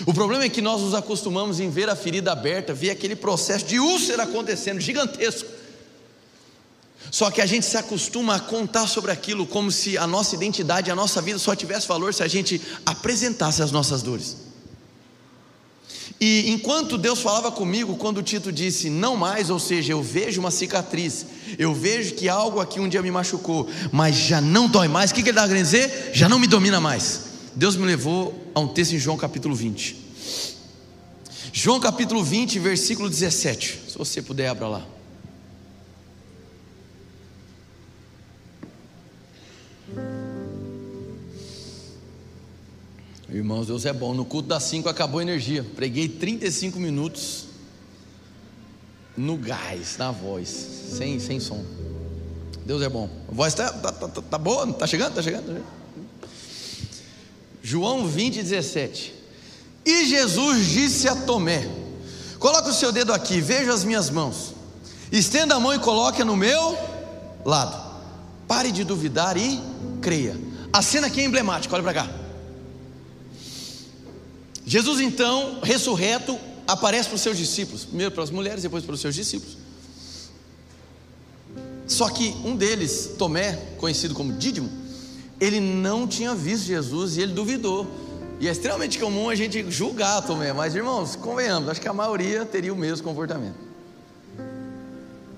O problema é que nós nos acostumamos em ver a ferida aberta, ver aquele processo de úlcera acontecendo, gigantesco. Só que a gente se acostuma a contar sobre aquilo como se a nossa identidade, a nossa vida só tivesse valor se a gente apresentasse as nossas dores. E enquanto Deus falava comigo, quando o Tito disse não mais, ou seja, eu vejo uma cicatriz, eu vejo que algo aqui um dia me machucou, mas já não dói mais, o que, que ele estava querendo dizer? Já não me domina mais. Deus me levou a um texto em João capítulo 20. João capítulo 20, versículo 17. Se você puder, abra lá. Irmãos, Deus é bom. No culto das 5 acabou a energia. Preguei 35 minutos no gás, na voz, sem, sem som. Deus é bom. A voz está tá, tá, tá, tá boa? Está chegando? Está chegando? Tá chegando? João 20, 17. E Jesus disse a Tomé: Coloque o seu dedo aqui, veja as minhas mãos. Estenda a mão e coloque no meu lado. Pare de duvidar e creia. A cena aqui é emblemática, olha para cá. Jesus então, ressurreto, aparece para os seus discípulos, primeiro para as mulheres, depois para os seus discípulos. Só que um deles, Tomé, conhecido como Dídimo, ele não tinha visto Jesus e ele duvidou. E é extremamente comum a gente julgar Tomé, mas irmãos, convenhamos, acho que a maioria teria o mesmo comportamento.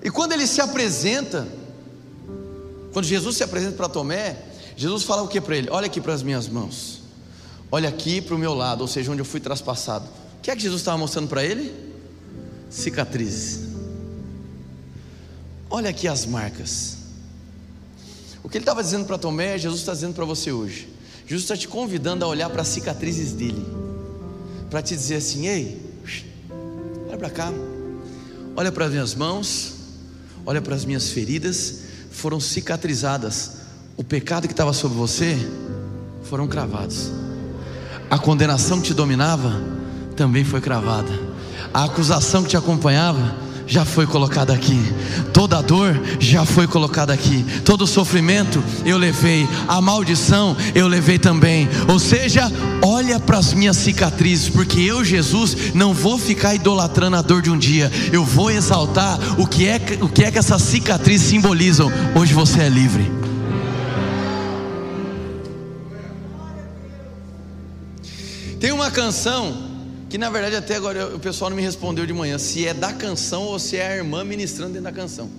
E quando ele se apresenta, quando Jesus se apresenta para Tomé, Jesus fala o que para ele? Olha aqui para as minhas mãos. Olha aqui para o meu lado, ou seja, onde eu fui traspassado. O que é que Jesus estava mostrando para ele? Cicatrizes. Olha aqui as marcas. O que ele estava dizendo para Tomé, Jesus está dizendo para você hoje. Jesus está te convidando a olhar para as cicatrizes dele, para te dizer assim: ei, olha para cá, olha para as minhas mãos, olha para as minhas feridas, foram cicatrizadas. O pecado que estava sobre você foram cravados. A condenação que te dominava também foi cravada, a acusação que te acompanhava já foi colocada aqui, toda dor já foi colocada aqui, todo sofrimento eu levei, a maldição eu levei também. Ou seja, olha para as minhas cicatrizes, porque eu, Jesus, não vou ficar idolatrando a dor de um dia, eu vou exaltar o que é, o que, é que essas cicatrizes simbolizam. Hoje você é livre. Tem uma canção que na verdade até agora o pessoal não me respondeu de manhã se é da canção ou se é a irmã ministrando dentro da canção.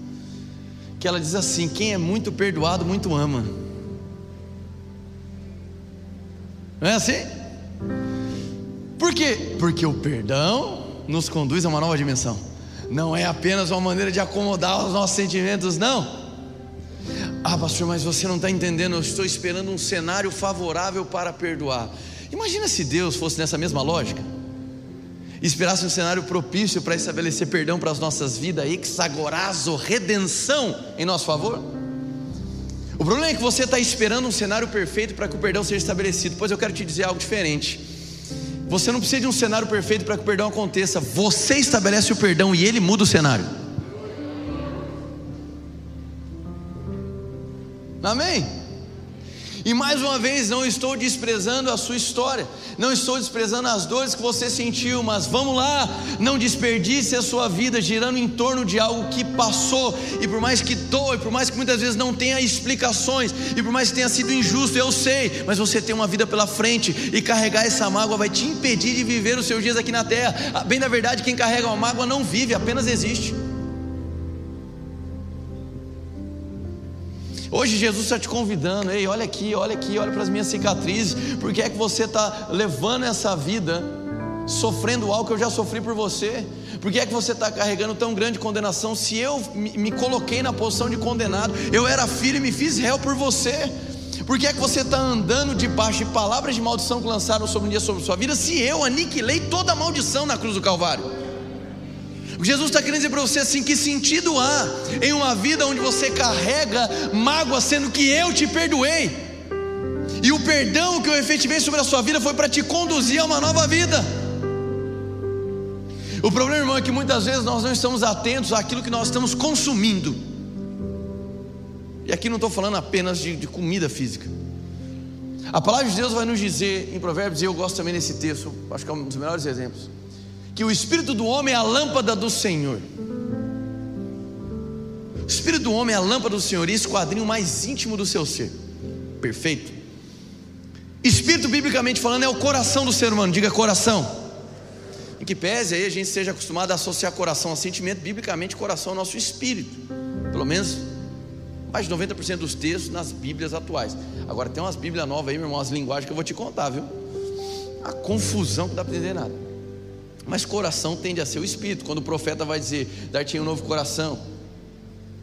Que ela diz assim: quem é muito perdoado, muito ama. Não é assim? Por quê? Porque o perdão nos conduz a uma nova dimensão. Não é apenas uma maneira de acomodar os nossos sentimentos, não. Ah, pastor, mas você não está entendendo. Eu estou esperando um cenário favorável para perdoar. Imagina se Deus fosse nessa mesma lógica, esperasse um cenário propício para estabelecer perdão para as nossas vidas, exagorazo, redenção em nosso favor. O problema é que você está esperando um cenário perfeito para que o perdão seja estabelecido. Pois eu quero te dizer algo diferente. Você não precisa de um cenário perfeito para que o perdão aconteça. Você estabelece o perdão e ele muda o cenário. Amém? E mais uma vez, não estou desprezando a sua história, não estou desprezando as dores que você sentiu, mas vamos lá, não desperdice a sua vida girando em torno de algo que passou, e por mais que doe, por mais que muitas vezes não tenha explicações, e por mais que tenha sido injusto, eu sei, mas você tem uma vida pela frente, e carregar essa mágoa vai te impedir de viver os seus dias aqui na terra. Bem da verdade, quem carrega uma mágoa não vive, apenas existe. Hoje Jesus está te convidando, ei, olha aqui, olha aqui, olha para as minhas cicatrizes, porque é que você está levando essa vida, sofrendo algo que eu já sofri por você? Por que é que você está carregando tão grande condenação? Se eu me coloquei na posição de condenado, eu era filho e me fiz réu por você. Por que é que você está andando debaixo de palavras de maldição que lançaram sobre um dia sobre sua vida, se eu aniquilei toda a maldição na cruz do Calvário? Jesus está querendo dizer para você assim: que sentido há em uma vida onde você carrega mágoa, sendo que eu te perdoei, e o perdão que eu efetivei sobre a sua vida foi para te conduzir a uma nova vida. O problema, irmão, é que muitas vezes nós não estamos atentos àquilo que nós estamos consumindo. E aqui não estou falando apenas de, de comida física. A palavra de Deus vai nos dizer em Provérbios, e eu gosto também desse texto, acho que é um dos melhores exemplos que o espírito do homem é a lâmpada do Senhor. O espírito do homem é a lâmpada do Senhor e esquadrinho mais íntimo do seu ser. Perfeito. Espírito, biblicamente falando, é o coração do ser humano. Diga coração. em que pese aí a gente seja acostumado a associar coração a sentimento, biblicamente coração é nosso espírito, pelo menos mais de 90% dos textos nas Bíblias atuais. Agora tem umas Bíblias novas aí, meu irmão, as linguagens que eu vou te contar, viu? A confusão que não dá para entender nada. Mas coração tende a ser o espírito. Quando o profeta vai dizer: Dar-te um novo coração,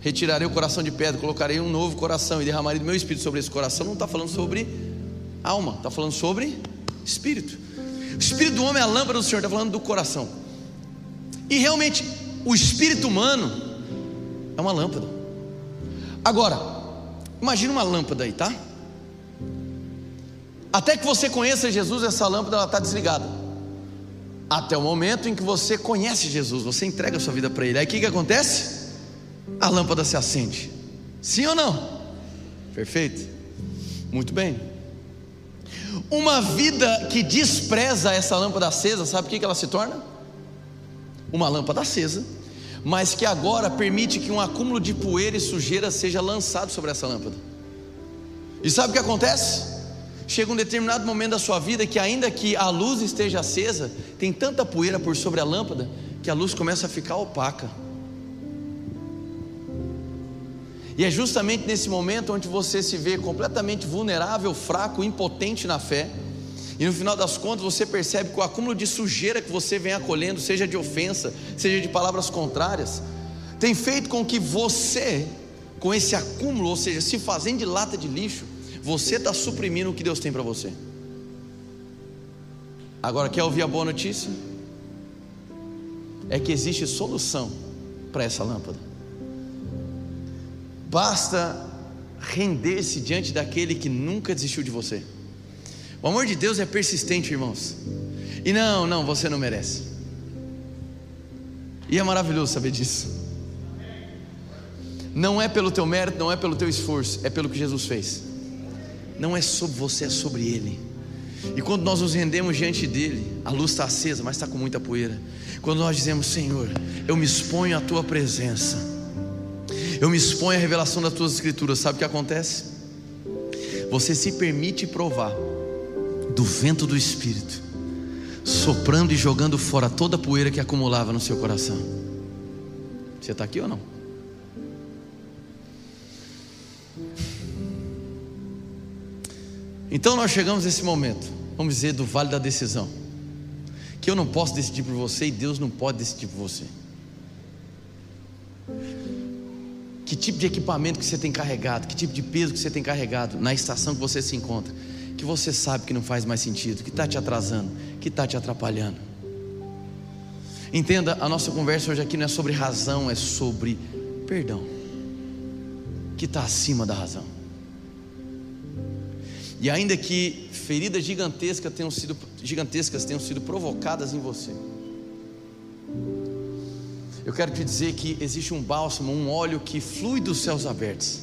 retirarei o coração de pedra, colocarei um novo coração e derramarei do meu espírito sobre esse coração, não está falando sobre alma, está falando sobre espírito. O espírito do homem é a lâmpada do Senhor, está falando do coração. E realmente, o espírito humano é uma lâmpada. Agora, imagine uma lâmpada aí, tá? Até que você conheça Jesus, essa lâmpada está desligada. Até o momento em que você conhece Jesus, você entrega a sua vida para Ele. Aí o que, que acontece? A lâmpada se acende. Sim ou não? Perfeito. Muito bem. Uma vida que despreza essa lâmpada acesa, sabe o que, que ela se torna? Uma lâmpada acesa, mas que agora permite que um acúmulo de poeira e sujeira seja lançado sobre essa lâmpada. E sabe o que acontece? Chega um determinado momento da sua vida que, ainda que a luz esteja acesa, tem tanta poeira por sobre a lâmpada que a luz começa a ficar opaca. E é justamente nesse momento onde você se vê completamente vulnerável, fraco, impotente na fé. E no final das contas você percebe que o acúmulo de sujeira que você vem acolhendo, seja de ofensa, seja de palavras contrárias, tem feito com que você, com esse acúmulo, ou seja, se fazendo de lata de lixo, você está suprimindo o que Deus tem para você. Agora, quer ouvir a boa notícia? É que existe solução para essa lâmpada. Basta render-se diante daquele que nunca desistiu de você. O amor de Deus é persistente, irmãos. E não, não, você não merece. E é maravilhoso saber disso. Não é pelo teu mérito, não é pelo teu esforço, é pelo que Jesus fez não é sobre você, é sobre Ele. E quando nós nos rendemos diante dele, a luz está acesa, mas está com muita poeira. Quando nós dizemos, Senhor, eu me exponho à tua presença, eu me exponho à revelação das tuas escrituras, sabe o que acontece? Você se permite provar do vento do Espírito, soprando e jogando fora toda a poeira que acumulava no seu coração. Você está aqui ou não? Então nós chegamos nesse momento, vamos dizer, do vale da decisão. Que eu não posso decidir por você e Deus não pode decidir por você. Que tipo de equipamento que você tem carregado, que tipo de peso que você tem carregado na estação que você se encontra, que você sabe que não faz mais sentido, que está te atrasando, que está te atrapalhando. Entenda, a nossa conversa hoje aqui não é sobre razão, é sobre perdão, que está acima da razão. E ainda que feridas gigantescas tenham sido, gigantescas tenham sido provocadas em você, eu quero te dizer que existe um bálsamo, um óleo que flui dos céus abertos,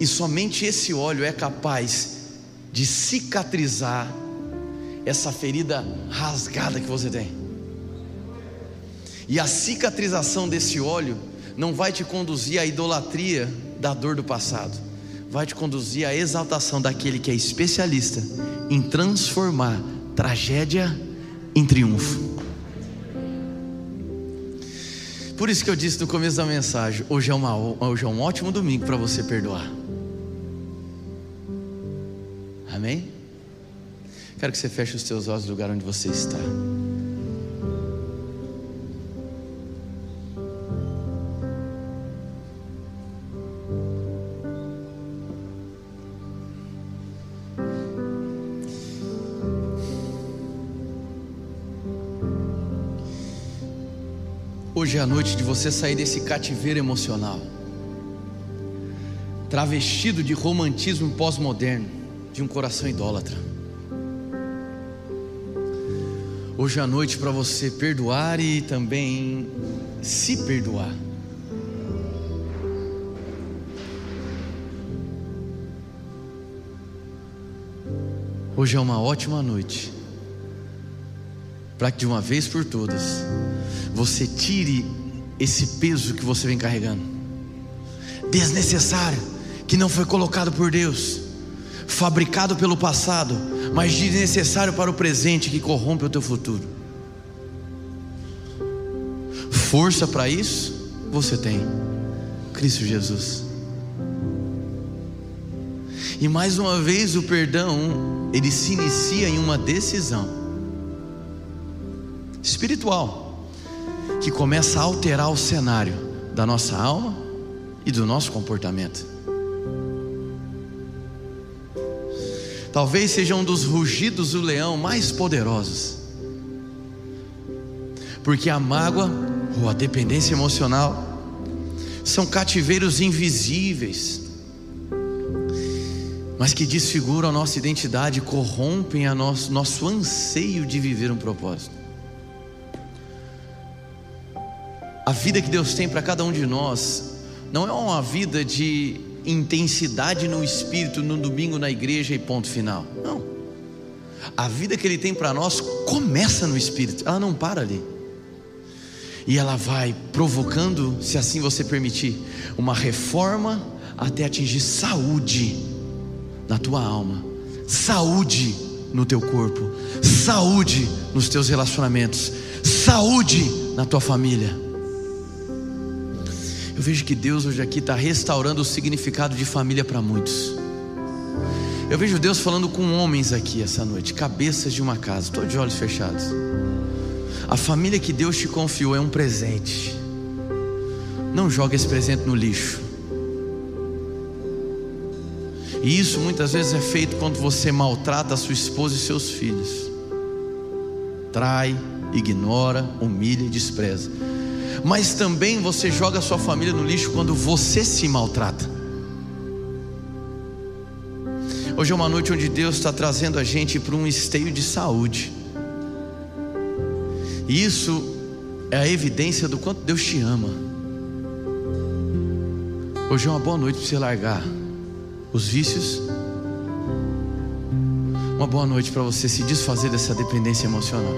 e somente esse óleo é capaz de cicatrizar essa ferida rasgada que você tem. E a cicatrização desse óleo não vai te conduzir à idolatria da dor do passado vai te conduzir à exaltação daquele que é especialista em transformar tragédia em triunfo. Por isso que eu disse no começo da mensagem: hoje é, uma, hoje é um ótimo domingo para você perdoar. Amém? Quero que você feche os teus olhos no lugar onde você está. Hoje é a noite de você sair desse cativeiro emocional, travestido de romantismo pós-moderno, de um coração idólatra. Hoje é a noite para você perdoar e também se perdoar. Hoje é uma ótima noite para que de uma vez por todas você tire esse peso que você vem carregando, desnecessário, que não foi colocado por Deus, fabricado pelo passado, mas desnecessário para o presente que corrompe o teu futuro. força para isso? Você tem. Cristo Jesus. E mais uma vez o perdão, ele se inicia em uma decisão espiritual que começa a alterar o cenário da nossa alma e do nosso comportamento. Talvez seja um dos rugidos do leão mais poderosos. Porque a mágoa ou a dependência emocional são cativeiros invisíveis mas que desfiguram a nossa identidade, corrompem a nosso, nosso anseio de viver um propósito. A vida que Deus tem para cada um de nós não é uma vida de intensidade no espírito no domingo na igreja e ponto final. Não. A vida que Ele tem para nós começa no espírito, ela não para ali. E ela vai provocando, se assim você permitir, uma reforma até atingir saúde na tua alma, saúde no teu corpo, saúde nos teus relacionamentos, saúde na tua família. Eu vejo que Deus hoje aqui está restaurando o significado de família para muitos. Eu vejo Deus falando com homens aqui essa noite, cabeças de uma casa, estou de olhos fechados. A família que Deus te confiou é um presente. Não joga esse presente no lixo. E isso muitas vezes é feito quando você maltrata a sua esposa e seus filhos. Trai, ignora, humilha e despreza. Mas também você joga a sua família no lixo quando você se maltrata. Hoje é uma noite onde Deus está trazendo a gente para um esteio de saúde. E isso é a evidência do quanto Deus te ama. Hoje é uma boa noite para você largar os vícios. Uma boa noite para você se desfazer dessa dependência emocional.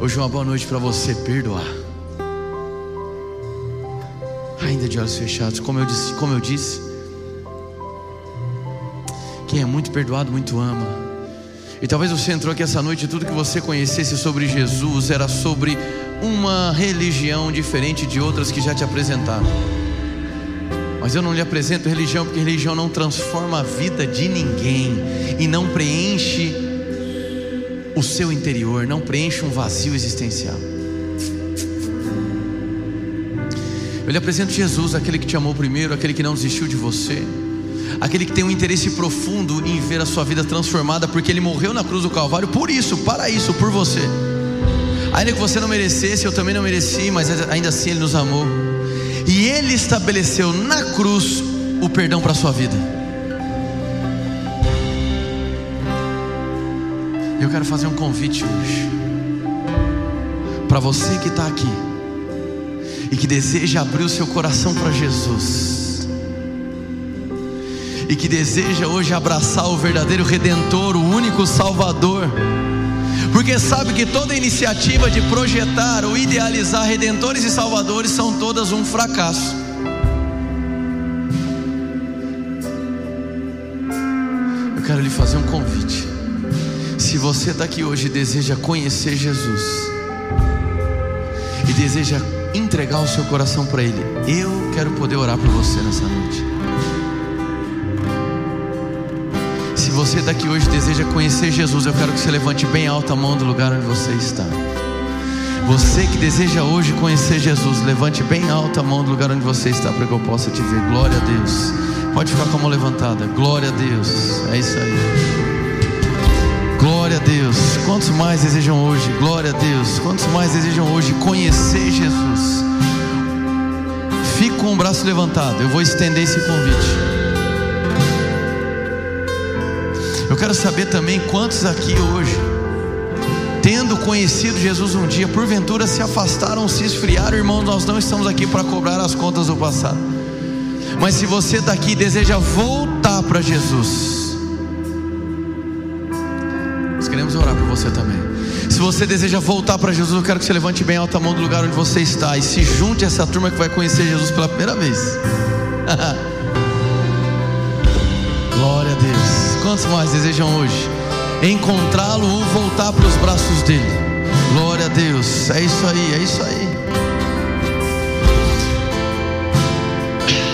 Hoje é uma boa noite para você perdoar. Ainda de olhos fechados, como eu disse, como eu disse, quem é muito perdoado muito ama. E talvez você entrou aqui essa noite e tudo que você conhecesse sobre Jesus era sobre uma religião diferente de outras que já te apresentaram. Mas eu não lhe apresento religião porque religião não transforma a vida de ninguém e não preenche o seu interior, não preenche um vazio existencial. Eu lhe apresento Jesus, aquele que te amou primeiro, aquele que não desistiu de você, aquele que tem um interesse profundo em ver a sua vida transformada, porque ele morreu na cruz do Calvário por isso, para isso, por você. Ainda que você não merecesse, eu também não mereci, mas ainda assim ele nos amou e Ele estabeleceu na cruz o perdão para a sua vida. Eu quero fazer um convite hoje para você que está aqui e que deseja abrir o seu coração para Jesus e que deseja hoje abraçar o verdadeiro Redentor, o único Salvador porque sabe que toda iniciativa de projetar ou idealizar redentores e salvadores são todas um fracasso. Eu quero lhe fazer um convite. Se você está aqui hoje e deseja conhecer Jesus, e deseja entregar o seu coração para Ele, eu quero poder orar por você nessa noite. você daqui hoje deseja conhecer Jesus, eu quero que você levante bem alta a mão do lugar onde você está. Você que deseja hoje conhecer Jesus, levante bem alta a mão do lugar onde você está para que eu possa te ver. Glória a Deus. Pode ficar com a mão levantada. Glória a Deus. É isso aí. Deus. Quantos mais desejam hoje? Glória a Deus. Quantos mais desejam hoje conhecer Jesus? Fique com o braço levantado. Eu vou estender esse convite. Eu quero saber também quantos aqui hoje, tendo conhecido Jesus um dia, porventura se afastaram, se esfriaram, irmãos, nós não estamos aqui para cobrar as contas do passado. Mas se você daqui deseja voltar para Jesus, você deseja voltar para Jesus, eu quero que você levante bem alta a mão do lugar onde você está e se junte a essa turma que vai conhecer Jesus pela primeira vez. Glória a Deus. Quantos mais desejam hoje encontrá-lo ou voltar para os braços dele? Glória a Deus. É isso aí, é isso aí.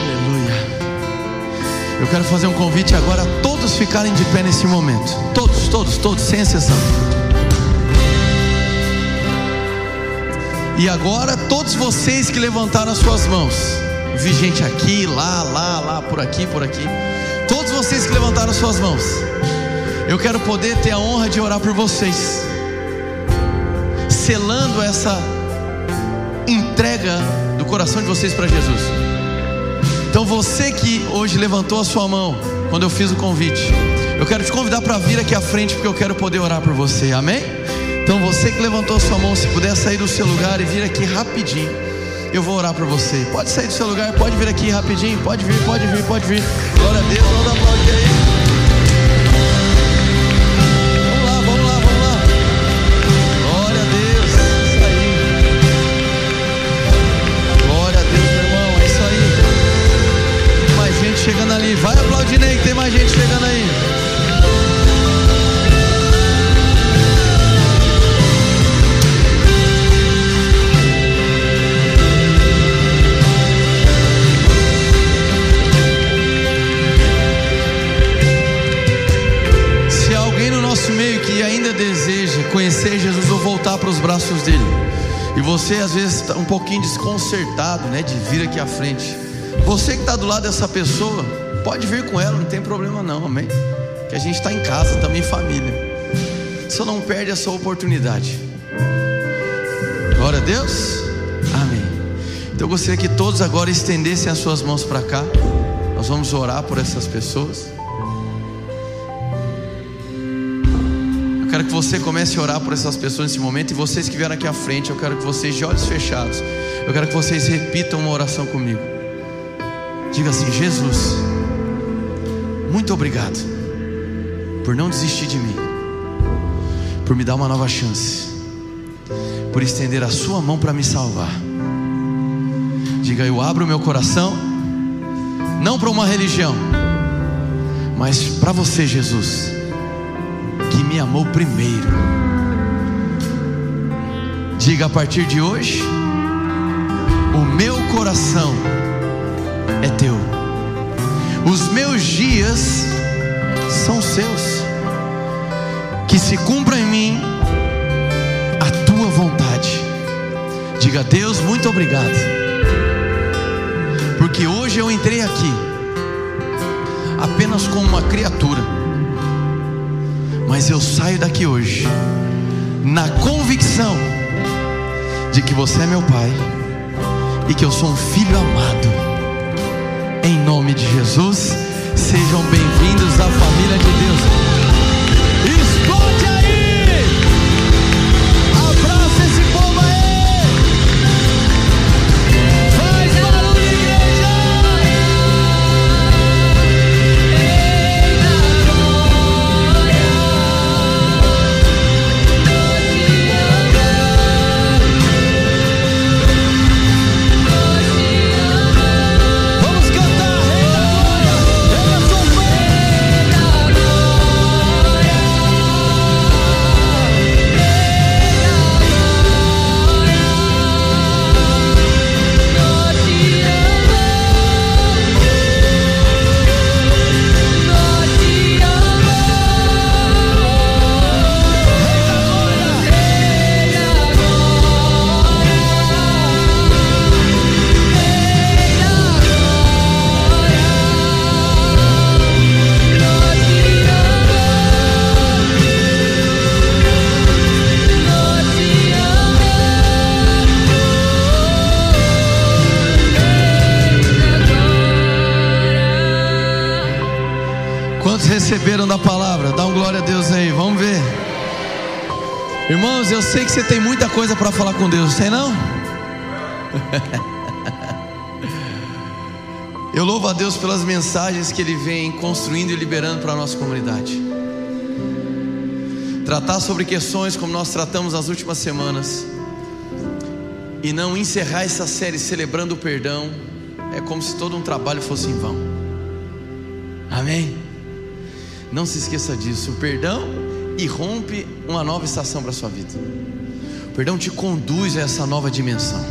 Aleluia. Eu quero fazer um convite agora a todos ficarem de pé nesse momento. Todos, todos, todos, sem exceção. E agora, todos vocês que levantaram as suas mãos, vi gente aqui, lá, lá, lá, por aqui, por aqui. Todos vocês que levantaram as suas mãos, eu quero poder ter a honra de orar por vocês, selando essa entrega do coração de vocês para Jesus. Então você que hoje levantou a sua mão quando eu fiz o convite, eu quero te convidar para vir aqui à frente porque eu quero poder orar por você. Amém? Então você que levantou sua mão, se puder sair do seu lugar e vir aqui rapidinho, eu vou orar por você. Pode sair do seu lugar, pode vir aqui rapidinho, pode vir, pode vir, pode vir. Glória a Deus, vamos aplaudir aí. Chegando ali, vai aplaudindo aí, que tem mais gente chegando aí. Deseja conhecer Jesus ou voltar para os braços dele, e você às vezes está um pouquinho desconcertado, né, de vir aqui à frente. Você que está do lado dessa pessoa, pode vir com ela, não tem problema não, amém? Que a gente está em casa, também família. Só não perde essa oportunidade. Glória a Deus. Amém. Então eu gostaria que todos agora estendessem as suas mãos para cá. Nós vamos orar por essas pessoas. Quero que você comece a orar por essas pessoas nesse momento. E vocês que vieram aqui à frente, eu quero que vocês, de olhos fechados, eu quero que vocês repitam uma oração comigo. Diga assim: Jesus, muito obrigado por não desistir de mim, por me dar uma nova chance, por estender a Sua mão para me salvar. Diga: Eu abro meu coração, não para uma religião, mas para você, Jesus me amou primeiro. Diga a partir de hoje: o meu coração é teu, os meus dias são seus. Que se cumpra em mim a tua vontade. Diga, Deus, muito obrigado, porque hoje eu entrei aqui apenas como uma criatura mas eu saio daqui hoje na convicção de que você é meu pai e que eu sou um filho amado. Em nome de Jesus, sejam bem-vindos à família de Deus. Aí! Eu sei que você tem muita coisa para falar com Deus, tem não? Eu louvo a Deus pelas mensagens que Ele vem construindo e liberando para a nossa comunidade. Tratar sobre questões como nós tratamos nas últimas semanas e não encerrar essa série celebrando o perdão é como se todo um trabalho fosse em vão. Amém? Não se esqueça disso. O perdão irrompe uma nova estação para a sua vida. O perdão te conduz a essa nova dimensão.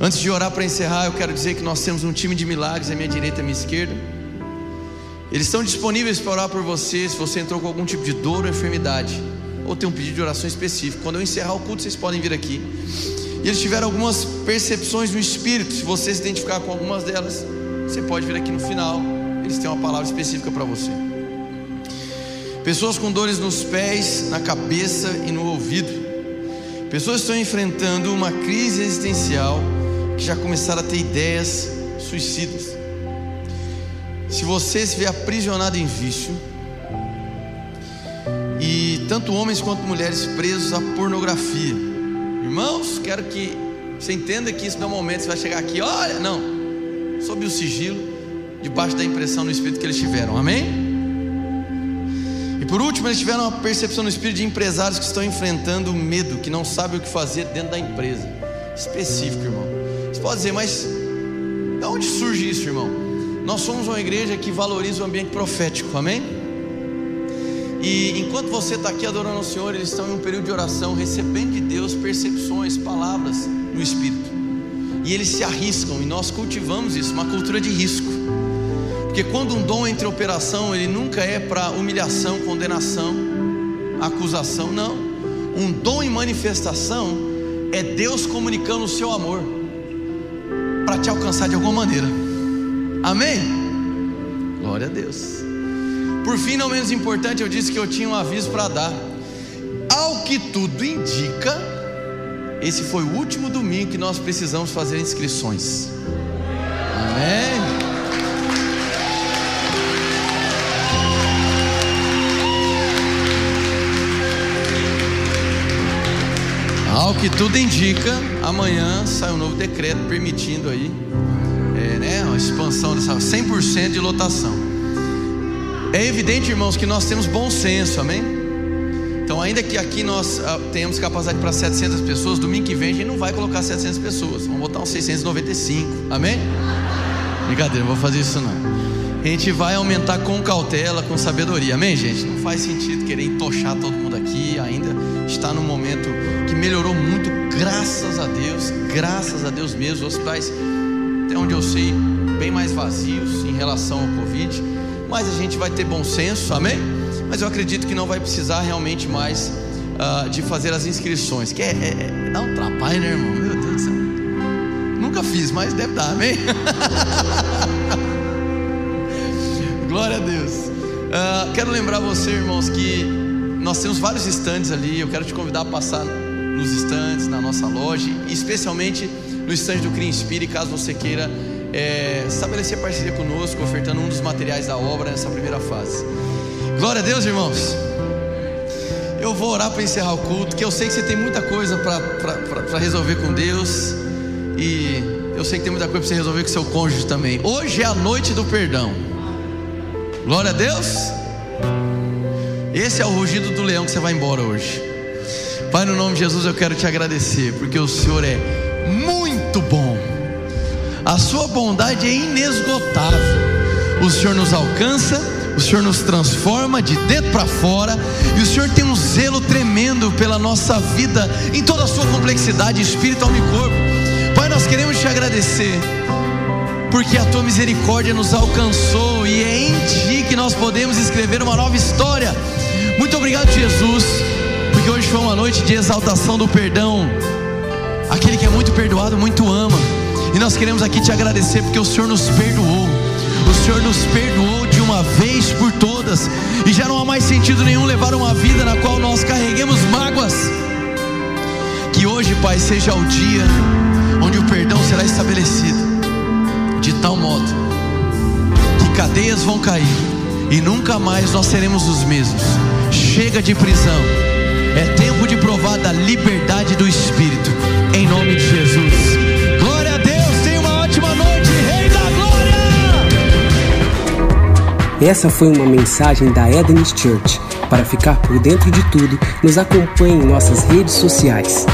Antes de orar para encerrar, eu quero dizer que nós temos um time de milagres à minha direita e à minha esquerda. Eles estão disponíveis para orar por você se você entrou com algum tipo de dor ou enfermidade, ou tem um pedido de oração específico. Quando eu encerrar o culto, vocês podem vir aqui. E eles tiveram algumas percepções no espírito. Se você se identificar com algumas delas, você pode vir aqui no final. Eles têm uma palavra específica para você. Pessoas com dores nos pés, na cabeça e no ouvido. Pessoas estão enfrentando uma crise existencial que já começaram a ter ideias suicidas. Se você se vê aprisionado em vício, e tanto homens quanto mulheres presos à pornografia, irmãos, quero que você entenda que isso não é um momento você vai chegar aqui, olha, não, sob o sigilo, debaixo da impressão no espírito que eles tiveram, amém? E por último, eles tiveram uma percepção no espírito de empresários que estão enfrentando medo, que não sabem o que fazer dentro da empresa. Específico, irmão. Você pode dizer, mas de onde surge isso, irmão? Nós somos uma igreja que valoriza o ambiente profético, amém? E enquanto você está aqui adorando o Senhor, eles estão em um período de oração, recebendo de Deus percepções, palavras no Espírito. E eles se arriscam, e nós cultivamos isso, uma cultura de risco. Porque quando um dom entra em operação, ele nunca é para humilhação, condenação, acusação, não. Um dom em manifestação é Deus comunicando o seu amor para te alcançar de alguma maneira. Amém? Glória a Deus. Por fim, não menos importante, eu disse que eu tinha um aviso para dar. Ao que tudo indica, esse foi o último domingo que nós precisamos fazer inscrições. Ao que tudo indica, amanhã sai um novo decreto permitindo aí uma expansão dessa 100% de lotação. É evidente, irmãos, que nós temos bom senso, amém? Então, ainda que aqui nós uh, tenhamos capacidade para 700 pessoas, domingo que vem a gente não vai colocar 700 pessoas, vamos botar uns 695, amém? Brincadeira, não vou fazer isso não. A gente vai aumentar com cautela, com sabedoria, amém, gente? Não faz sentido querer entochar todo mundo aqui, ainda está num momento melhorou muito, graças a Deus, graças a Deus mesmo, os hospitais, até onde eu sei, bem mais vazios em relação ao Covid, mas a gente vai ter bom senso, amém? Mas eu acredito que não vai precisar realmente mais uh, de fazer as inscrições, que é, é, dá um trabalho, né, irmão? Meu Deus do céu. Nunca fiz, mas deve dar, amém? Glória a Deus. Uh, quero lembrar você, irmãos, que nós temos vários estandes ali. Eu quero te convidar a passar nos estandes, na nossa loja, especialmente no estande do Clean Spirit, caso você queira é, estabelecer parceria conosco, ofertando um dos materiais da obra nessa primeira fase. Glória a Deus, irmãos. Eu vou orar para encerrar o culto, que eu sei que você tem muita coisa para resolver com Deus, e eu sei que tem muita coisa para você resolver com seu cônjuge também. Hoje é a noite do perdão. Glória a Deus. Esse é o rugido do leão que você vai embora hoje. Pai, no nome de Jesus, eu quero te agradecer, porque o Senhor é muito bom a sua bondade é inesgotável. O Senhor nos alcança, o Senhor nos transforma de dentro para fora, e o Senhor tem um zelo tremendo pela nossa vida em toda a sua complexidade, espírito, alma e corpo. Pai, nós queremos te agradecer, porque a tua misericórdia nos alcançou e é em ti que nós podemos escrever uma nova história. Muito obrigado, Jesus, porque hoje foi uma noite de exaltação do perdão. Aquele que é muito perdoado, muito ama. E nós queremos aqui te agradecer porque o Senhor nos perdoou. O Senhor nos perdoou de uma vez por todas. E já não há mais sentido nenhum levar uma vida na qual nós carreguemos mágoas. Que hoje, Pai, seja o dia onde o perdão será estabelecido. De tal modo que cadeias vão cair e nunca mais nós seremos os mesmos. Chega de prisão. É tempo de provar da liberdade do Espírito. Em nome de Jesus. Essa foi uma mensagem da Eden's Church. Para ficar por dentro de tudo, nos acompanhe em nossas redes sociais.